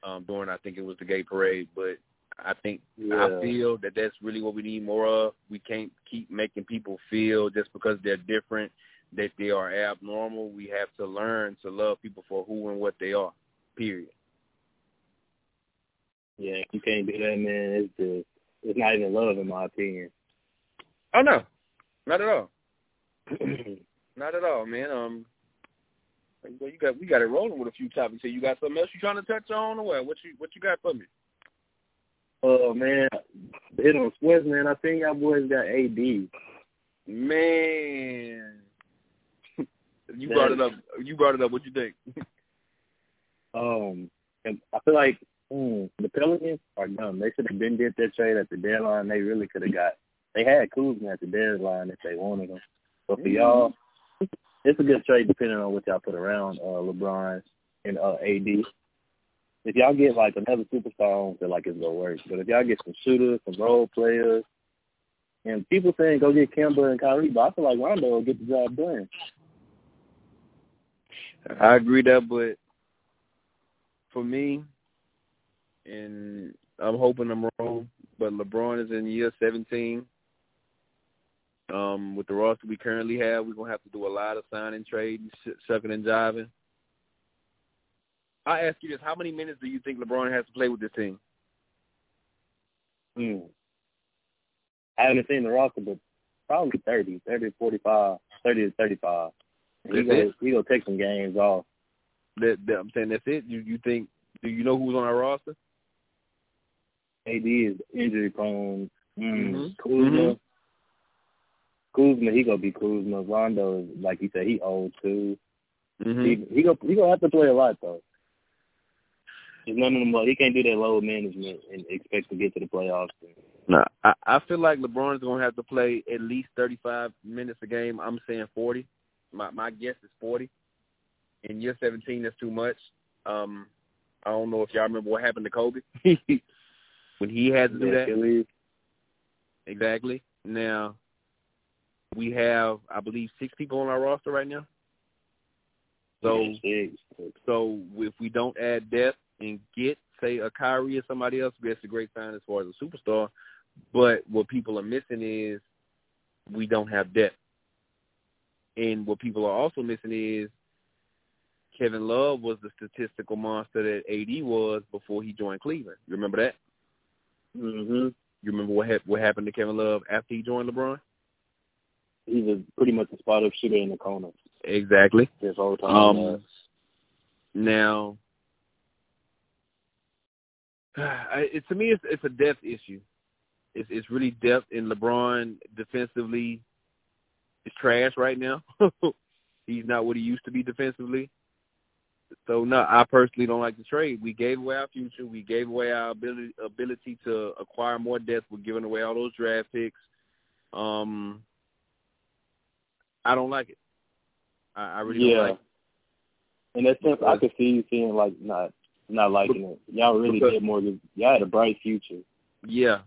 um during I think it was the gay parade. But I think yeah. I feel that that's really what we need more of. We can't keep making people feel just because they're different that they are abnormal. We have to learn to love people for who and what they are. Period. Yeah, you can't do that, man. It's just it's not even love, in my opinion. Oh no, not at all. not at all, man. Um, well, you got we got it rolling with a few topics. So you got something else you trying to touch on, or what? What you what you got for me? Oh uh, man, hit on sports, man. I think y'all boys got AD. Man, you brought it up. You brought it up. What you think? um, and I feel like mm, the Pelicans are dumb. They should have been did that trade at the deadline. They really could have got. They had Kuzma at the deadline if they wanted him. But for mm-hmm. y'all, it's a good trade depending on what y'all put around uh, LeBron and uh, AD if y'all get like another superstar, I don't feel like it's gonna work. But if y'all get some shooters, some role players, and people saying go get Kemba and Kyrie, but I feel like Rondo will get the job done. I agree that, but for me, and I'm hoping I'm wrong, but LeBron is in year 17. Um, with the roster we currently have, we're gonna have to do a lot of signing, trading, sucking and jiving. I ask you this: How many minutes do you think LeBron has to play with this team? Hmm. I haven't seen the roster, but probably 30, 30 to 45, 30 to 35. He gonna, he gonna take some games off. That, that I'm saying that's it. You you think? Do you know who's on our roster? AD is injury prone. Mm. Mm-hmm. Kuzma. Mm-hmm. Kuzma, he gonna be Kuzma. Rondo, like you said, he old too. Mm-hmm. He he gonna he gonna have to play a lot though. There's none of them. He can't do that load management and expect to get to the playoffs. No, I, I feel like LeBron is gonna have to play at least 35 minutes a game. I'm saying 40. My my guess is 40. In year 17, that's too much. Um, I don't know if y'all remember what happened to Kobe when he had to do that. Exactly. Now we have, I believe, six people on our roster right now. So, so if we don't add depth, and get, say, a Kyrie or somebody else, that's a great sign as far as a superstar. But what people are missing is we don't have depth. And what people are also missing is Kevin Love was the statistical monster that AD was before he joined Cleveland. You remember that? Mm-hmm. You remember what ha- what happened to Kevin Love after he joined LeBron? He was pretty much a spot up shooter in the corner. Exactly. This whole time. Um, now, it, to me, it's, it's a depth issue. It's, it's really depth, in LeBron defensively is trash right now. He's not what he used to be defensively. So no, I personally don't like the trade. We gave away our future. We gave away our ability ability to acquire more depth. We're giving away all those draft picks. Um, I don't like it. I, I really yeah. don't like it. In that sense, I could see you seeing like not not liking it. Y'all really because, did more than y'all had a bright future. Yeah.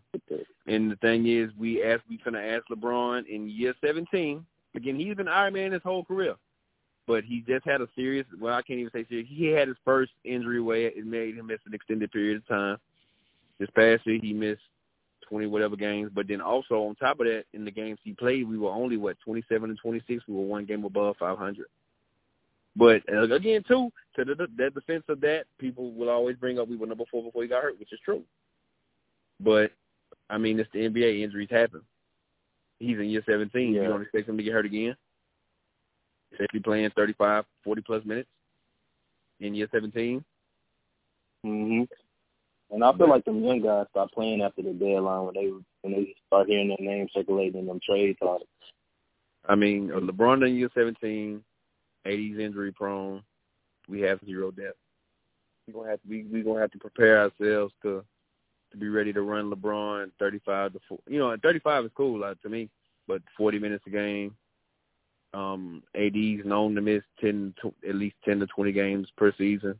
And the thing is, we asked we gonna ask LeBron in year 17. Again, he's been Iron Man his whole career, but he just had a serious. Well, I can't even say serious. He had his first injury where it made him miss an extended period of time. This past year, he missed 20 whatever games. But then also on top of that, in the games he played, we were only what 27 and 26. We were one game above 500. But uh, again, too, to the, the defense of that, people will always bring up we were number four before he got hurt, which is true. But I mean, it's the NBA. Injuries happen. He's in year 17. Yeah. You don't expect him to get hurt again. Especially playing 35, 40 plus minutes in year 17. Mhm. And I feel like them young guys start playing after the deadline when they when they start hearing their name circulating in them trade talks. I mean, uh, LeBron in year 17, AD's injury prone. We have zero depth. We gonna have to we we gonna have to prepare ourselves to to be ready to run LeBron 35 to 4. You know, 35 is cool to me, but 40 minutes a game. Um, AD's known to miss 10 to, at least 10 to 20 games per season.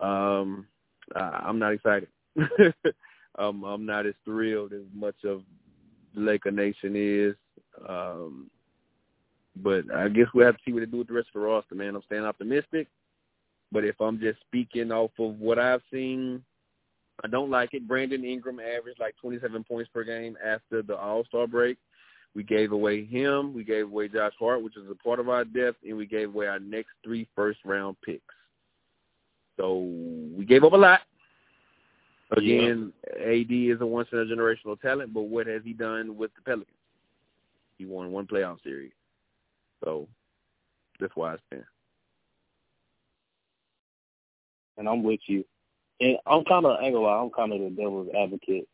Um, I, I'm not excited. um, I'm not as thrilled as much of Laker Nation is. Um, but I guess we'll have to see what they do with the rest of the roster, man. I'm staying optimistic. But if I'm just speaking off of what I've seen, I don't like it. Brandon Ingram averaged like 27 points per game after the All-Star break. We gave away him. We gave away Josh Hart, which is a part of our depth, and we gave away our next three first-round picks. So we gave up a lot. Again, yeah. AD is a once-in-a-generational talent, but what has he done with the Pelicans? He won one playoff series. So that's why I stand. And I'm with you. And I'm kind of, I I'm kind of the devil's advocate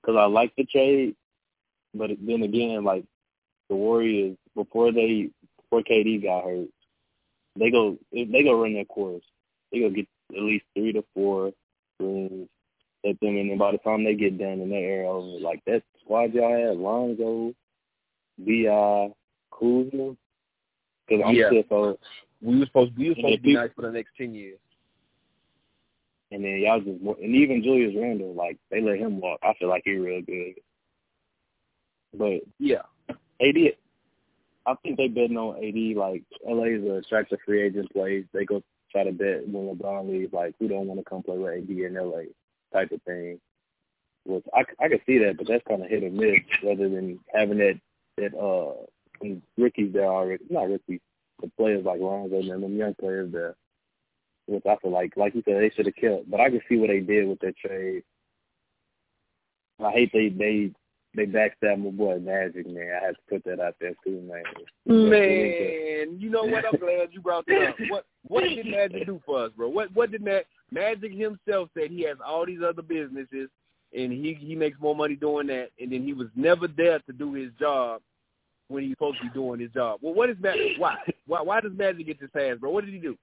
because I like the trade, but then again, like the Warriors before they before KD got hurt, they go they go run their course. They go get at least three to four rings at them, and then by the time they get done and they're over, like that squad y'all had Lonzo, Bi, Kuzma, because I'm yeah. still so. We were supposed we were supposed to be nice for the next ten years. And then y'all just and even Julius Randle, like they let him walk. I feel like he's real good. But yeah, AD, I think they betting on AD. Like LA is a attractive free agent place. They go try to bet when LeBron leaves, like who don't want to come play with AD in LA type of thing. Which I I can see that, but that's kind of hit or miss rather than having that that uh some rookies there already. Not rookies, the players like Lonzo and them young players there which I feel like, like you said, they should have kept. But I can see what they did with their trade. I hate they they they backstabbed my boy Magic, man. I had to put that out there too, man. Man, you know what? I'm glad you brought that up. What what did Magic do for us, bro? What what did Mag- Magic himself said he has all these other businesses and he he makes more money doing that, and then he was never there to do his job when he's supposed to be doing his job. Well, what is Magic? Why why why does Magic get this pass, bro? What did he do?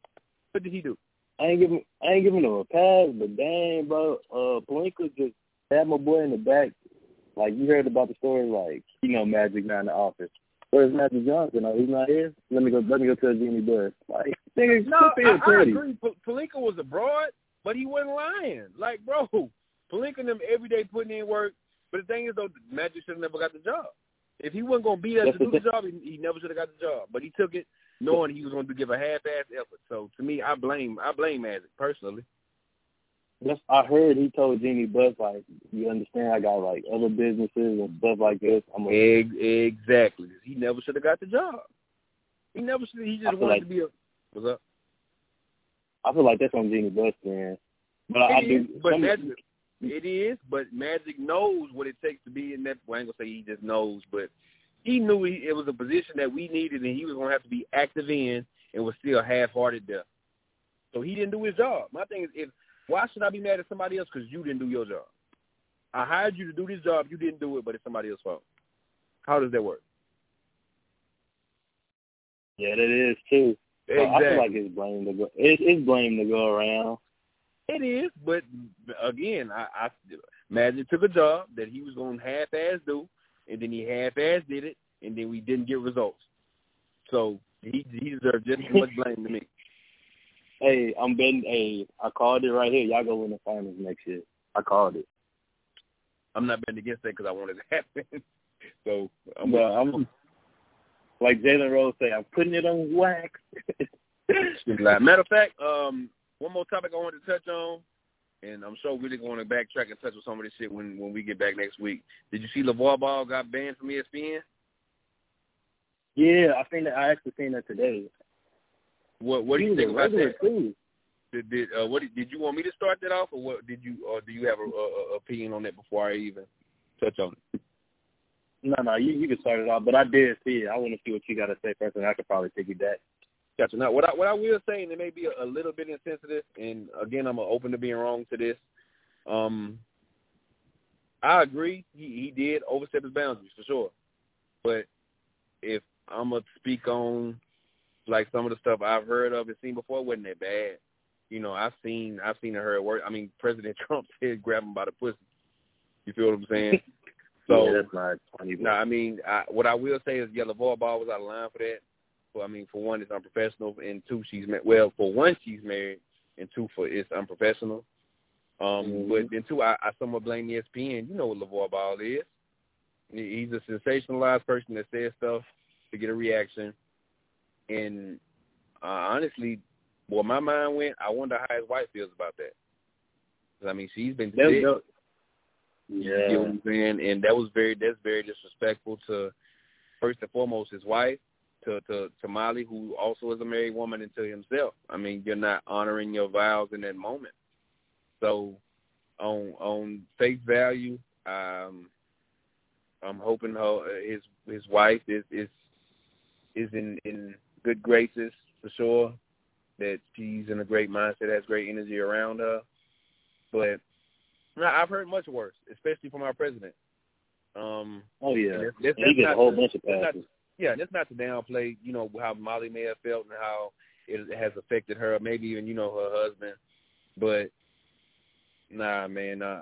What did he do? I ain't giving I ain't giving him a pass, but dang, bro, uh, Pelinka just had my boy in the back. Like you heard about the story, like you know Magic not in the office. Where's Magic Johnson? Oh, he's not here. Let me go. Let me go tell Jimmy Buss. Like, nigga, no, I, I agree. P- Pelinka was abroad, but he wasn't lying. Like, bro, Pelinka them every day putting in work. But the thing is, though, Magic should have never got the job. If he wasn't gonna be there to do the job, he, he never should have got the job. But he took it knowing he was going to give a half-ass effort. So to me, I blame I blame Magic personally. That's I heard he told Jeanie Buss like, you understand, I got like other businesses and stuff like this. I'm a, Egg, exactly. He never should have got the job. He never should. He just wanted like, to be a. What's up? I feel like that's on Jeanie Buss, man. But it I, I is, do. But some, Magic, it is. But Magic knows what it takes to be in that. Well, I ain't gonna say he just knows, but he knew he, it was a position that we needed, and he was going to have to be active in, and was still half-hearted there. So he didn't do his job. My thing is, if why should I be mad at somebody else because you didn't do your job? I hired you to do this job, you didn't do it, but it's somebody else's fault. How does that work? Yeah, that is too. Exactly. I feel like it's blame to go. It, it's blame to go around. It is, but again, I, I Magic took a job that he was going to half-ass do, and then he half-ass did it, and then we didn't get results. So he he deserves just as much blame to me. Hey, I'm betting. Hey, I called it right here. Y'all go win the finals next year. I called it. I'm not betting against that because I want it to happen. so I'm, well, I'm like Jalen Rose say, I'm putting it on wax. Matter of fact, um, one more topic I wanted to touch on, and I'm sure we're going to backtrack and touch on some of this shit when when we get back next week. Did you see LeVar Ball got banned from ESPN? Yeah, I think that I actually seen that today. What What do you think about that? Too. Did did uh, what did you want me to start that off, or what did you or do you have a, a, a opinion on that before I even touch on it? No, no, you you can start it off, but I did see it. I want to see what you got to say first, and I could probably take you back. Gotcha. Now, what I what I will say, and it may be a, a little bit insensitive, and again, I'm open to being wrong to this. Um, I agree, he he did overstep his boundaries for sure, but if I'm gonna speak on like some of the stuff I've heard of and seen before, it wasn't that bad. You know, I've seen I've seen it heard work. I mean, President Trump said grab him by the pussy. You feel what I'm saying? So yeah, that's not funny. No, I mean, I, what I will say is, yeah, LeVar Ball was out of line for that. Well, I mean, for one, it's unprofessional, and two, she's met. Well, for one, she's married, and two, for it's unprofessional. Um, mm-hmm. but then two, I, I somewhat blame ESPN. You know what LeVar Ball is? He's a sensationalized person that says stuff to get a reaction, and uh, honestly, where my mind went, I wonder how his wife feels about that. I mean, she's been sick. Yeah. You know what I'm saying? And that was very that's very disrespectful to first and foremost his wife, to to to Molly, who also is a married woman, and to himself. I mean, you're not honoring your vows in that moment. So, on on face value, um, I'm hoping her, his his wife is is is in in good graces for sure. That she's in a great mindset, has great energy around her. But I've heard much worse, especially from our president. Um, oh yeah, that's, that's, he gets a whole bunch of passes. Yeah, that's not to downplay, you know, how Molly may have felt and how it has affected her, maybe even you know her husband. But nah, man, uh,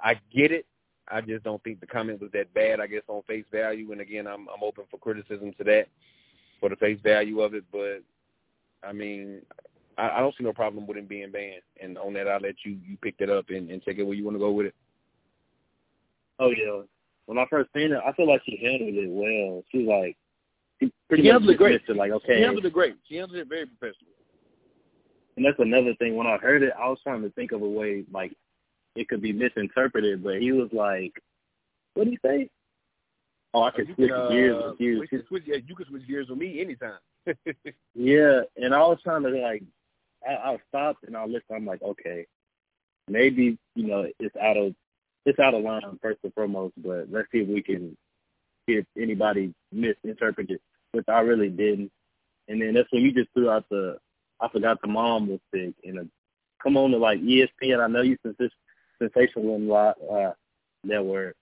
I, I get it. I just don't think the comment was that bad. I guess on face value, and again, I'm I'm open for criticism to that for the face value of it. But I mean, I, I don't see no problem with him being banned. And on that, I'll let you you pick that up and, and take it where you want to go with it. Oh yeah. When I first seen it, I feel like she handled it well. She's like, pretty she handled it great. It, like, okay. She handled it great. She handled it very professional. And that's another thing. When I heard it, I was trying to think of a way like it could be misinterpreted, but he was like, "What do you say?" Oh, I could switch can, gears uh, with you. Can switch, yeah, you can switch gears with me anytime. yeah, and I was trying to like, I, I stopped and I listened. I'm like, okay, maybe you know it's out of it's out of line first and foremost, but let's see if we can if anybody misinterpreted, which I really didn't. And then that's when you just threw out the I forgot the mom was sick and a, come on to like ESPN. I know you sens- sensational in uh, network,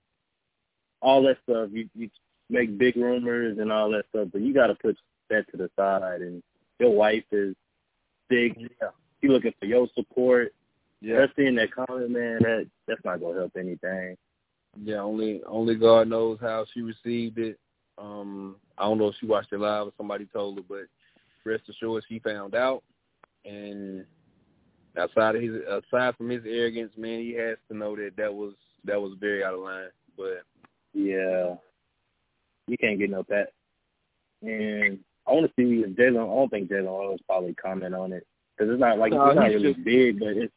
all that stuff. You you make big rumors and all that stuff, but you got to put that to the side. And your wife is sick. Yeah. She looking for your support. Yeah. Just seeing that comment, man, that that's not gonna help anything. Yeah, only only God knows how she received it. Um, I don't know if she watched it live or somebody told her, but rest assured she found out. And outside of his aside from his arrogance, man, he has to know that that was that was very out of line. But yeah, you can't get no that. And I want to see if Jalen. I don't think Jalen Rose probably comment on it because it's not like No, it's not really should. big, but it's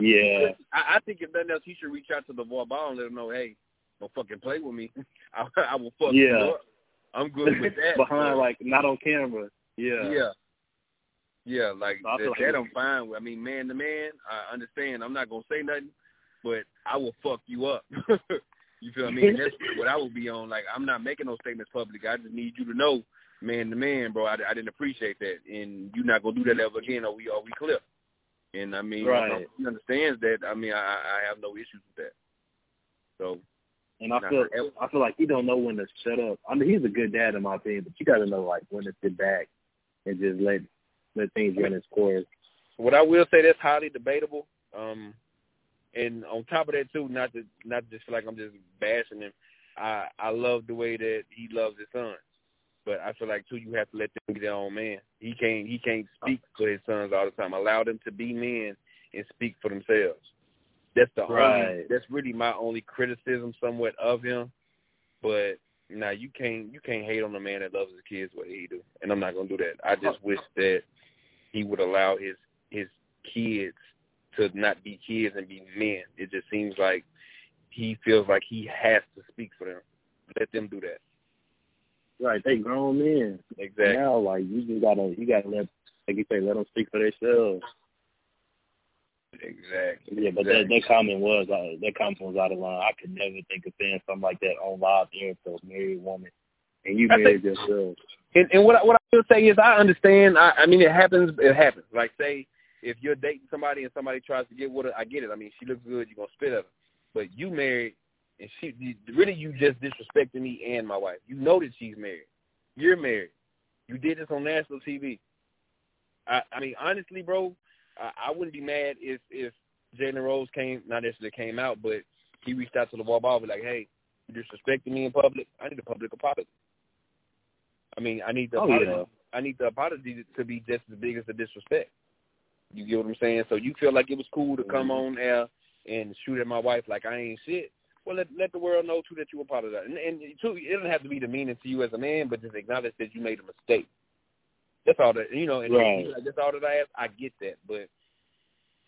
yeah. I, I think if nothing else, he should reach out to the boy ball and let him know, hey, don't fucking play with me. I, I will fuck Yeah. you up. I'm good with that. behind like not on camera. Yeah. Yeah. Yeah, like So I that, like that I'm fine with. I mean, man to man, I understand. I'm not gonna say nothing, but I will fuck you up. You feel me? And that's what I would be on. Like I'm not making those statements public. I just need you to know, man to man, bro. I, I didn't appreciate that, and you're not gonna do that ever again, or we or we clear. And I mean, right. he understands that. I mean, I I have no issues with that. So. And I feel I feel like he don't know when to shut up. I mean, he's a good dad in my opinion, but you got to know like when to sit back and just let let things run its course. What I will say that's highly debatable. Um, and on top of that too, not to not just feel like I'm just bashing him. I I love the way that he loves his sons, but I feel like too you have to let them be their own man. He can't he can't speak for his sons all the time. Allow them to be men and speak for themselves. That's the right. only. That's really my only criticism, somewhat of him. But now you can't you can't hate on a man that loves his kids what he do, and I'm not gonna do that. I just wish that he would allow his his kids to not be kids and be men. It just seems like he feels like he has to speak for them. Let them do that. Right, they grown men. Exactly. Now, like you just gotta, you gotta let, like you say, let them speak for themselves. Exactly. Yeah, but exactly. that that comment was uh, that comment was out of line. I could never think of saying something like that on live air to a married woman, and you married yourself. And, and what I, what I will say is, I understand. I, I mean, it happens. It happens. Like say, if you're dating somebody and somebody tries to get with her, I get it. I mean, she looks good. You're gonna spit at her. But you married, and she really you just disrespecting me and my wife. You know that she's married. You're married. You did this on national TV. I, I mean, honestly, bro, I, I wouldn't be mad if if Jalen Rose came, not necessarily came out, but he reached out to LeVar Ball, be like, hey, you disrespecting me in public. I need a public apology. I mean, I need the oh, apology. Yeah. I need the apology to be just as big as the disrespect. You get what I'm saying? So you feel like it was cool to come mm-hmm. on air and shoot at my wife like I ain't shit. Well, let let the world know too that you were part apologize, and, and too, it doesn't have to be demeaning to you as a man, but just acknowledge that you made a mistake. That's all that you know, and right. like, that's all that I ask. I get that, but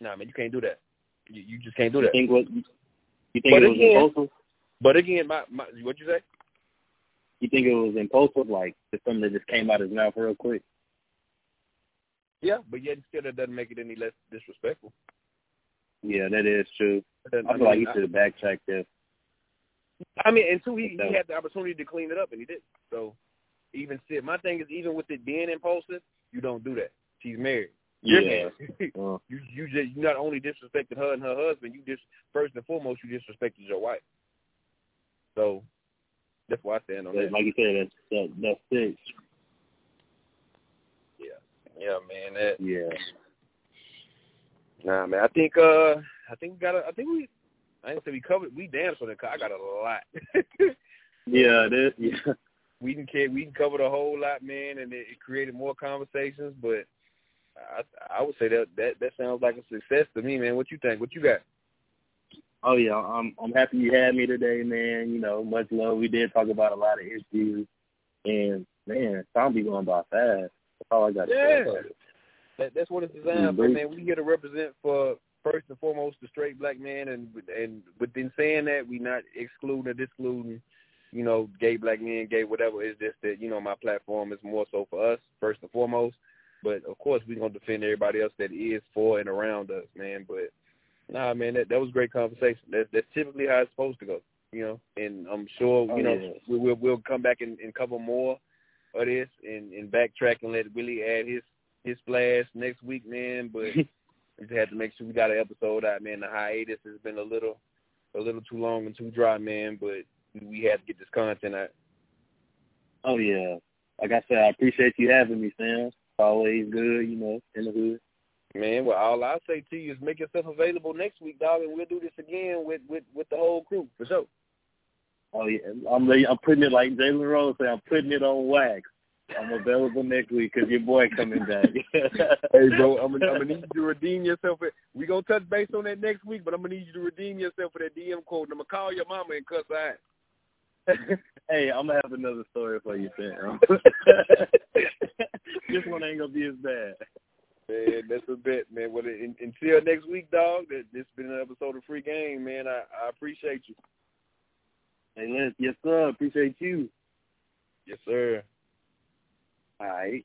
nah, man, you can't do that. You, you just can't do that. You think what? You think but it was again, impulsive? But again, my, my what you say? You think it was impulsive, like something that just came out of his mouth real quick? Yeah, but yet still that doesn't make it any less disrespectful. Yeah, that is true. I, I feel like he should have backtracked there. I mean, and two, he, he had the opportunity to clean it up, and he did. So even still, my thing is, even with it being impulsive, you don't do that. She's married. You're yeah. married. uh, you you just you not only disrespected her and her husband, you just first and foremost you disrespected your wife. So that's why I stand on that. Like you said, that's that, that's it. Yeah, yeah, man. That, yeah. Nah, man. I think uh, I think we got. I think we. I didn't say we covered. We danced on it. I got a lot. yeah, that yeah. We can care, we can cover the whole lot, man, and it, it created more conversations. But I I would say that that that sounds like a success to me, man. What you think? What you got? Oh yeah, I'm I'm happy you had me today, man. You know, much love. We did talk about a lot of issues, and man, time be going by fast. That's all I got yeah. say. That, that's what it's designed for, man. We here to represent for first and foremost the straight black man, and and within saying that, we not excluding or discluding, you know, gay black men, gay whatever. It's just that you know my platform is more so for us first and foremost. But of course, we're gonna defend everybody else that is for and around us, man. But nah, man, that that was great conversation. That that's typically how it's supposed to go, you know. And I'm sure, oh, you know, yeah. we, we'll we'll come back and, and cover more of this and, and backtrack and let Willie add his his splash next week, man. But we just had to make sure we got an episode out, man. The hiatus has been a little a little too long and too dry, man. But we had to get this content out. Oh yeah, like I said, I appreciate you having me, Sam. It's always good, you know, in the hood. Man, well, all I say to you is make yourself available next week, dog, and we'll do this again with with with the whole crew for sure. Oh yeah, I'm I'm putting it like Jalen Rose said. I'm putting it on wax. I'm available next week because your boy coming back. hey, bro, I'm gonna, I'm gonna need you to redeem yourself. For, we gonna touch base on that next week, but I'm gonna need you to redeem yourself for that DM quote. And I'm gonna call your mama and cuss her out. hey, I'm gonna have another story for you, Sam. this one ain't gonna be as bad. Man, that's a bit, man. Well, in, until next week, dog. That this been an episode of Free Game, man. I, I appreciate you. Hey, Les, yes sir. Appreciate you. Yes, sir. All right.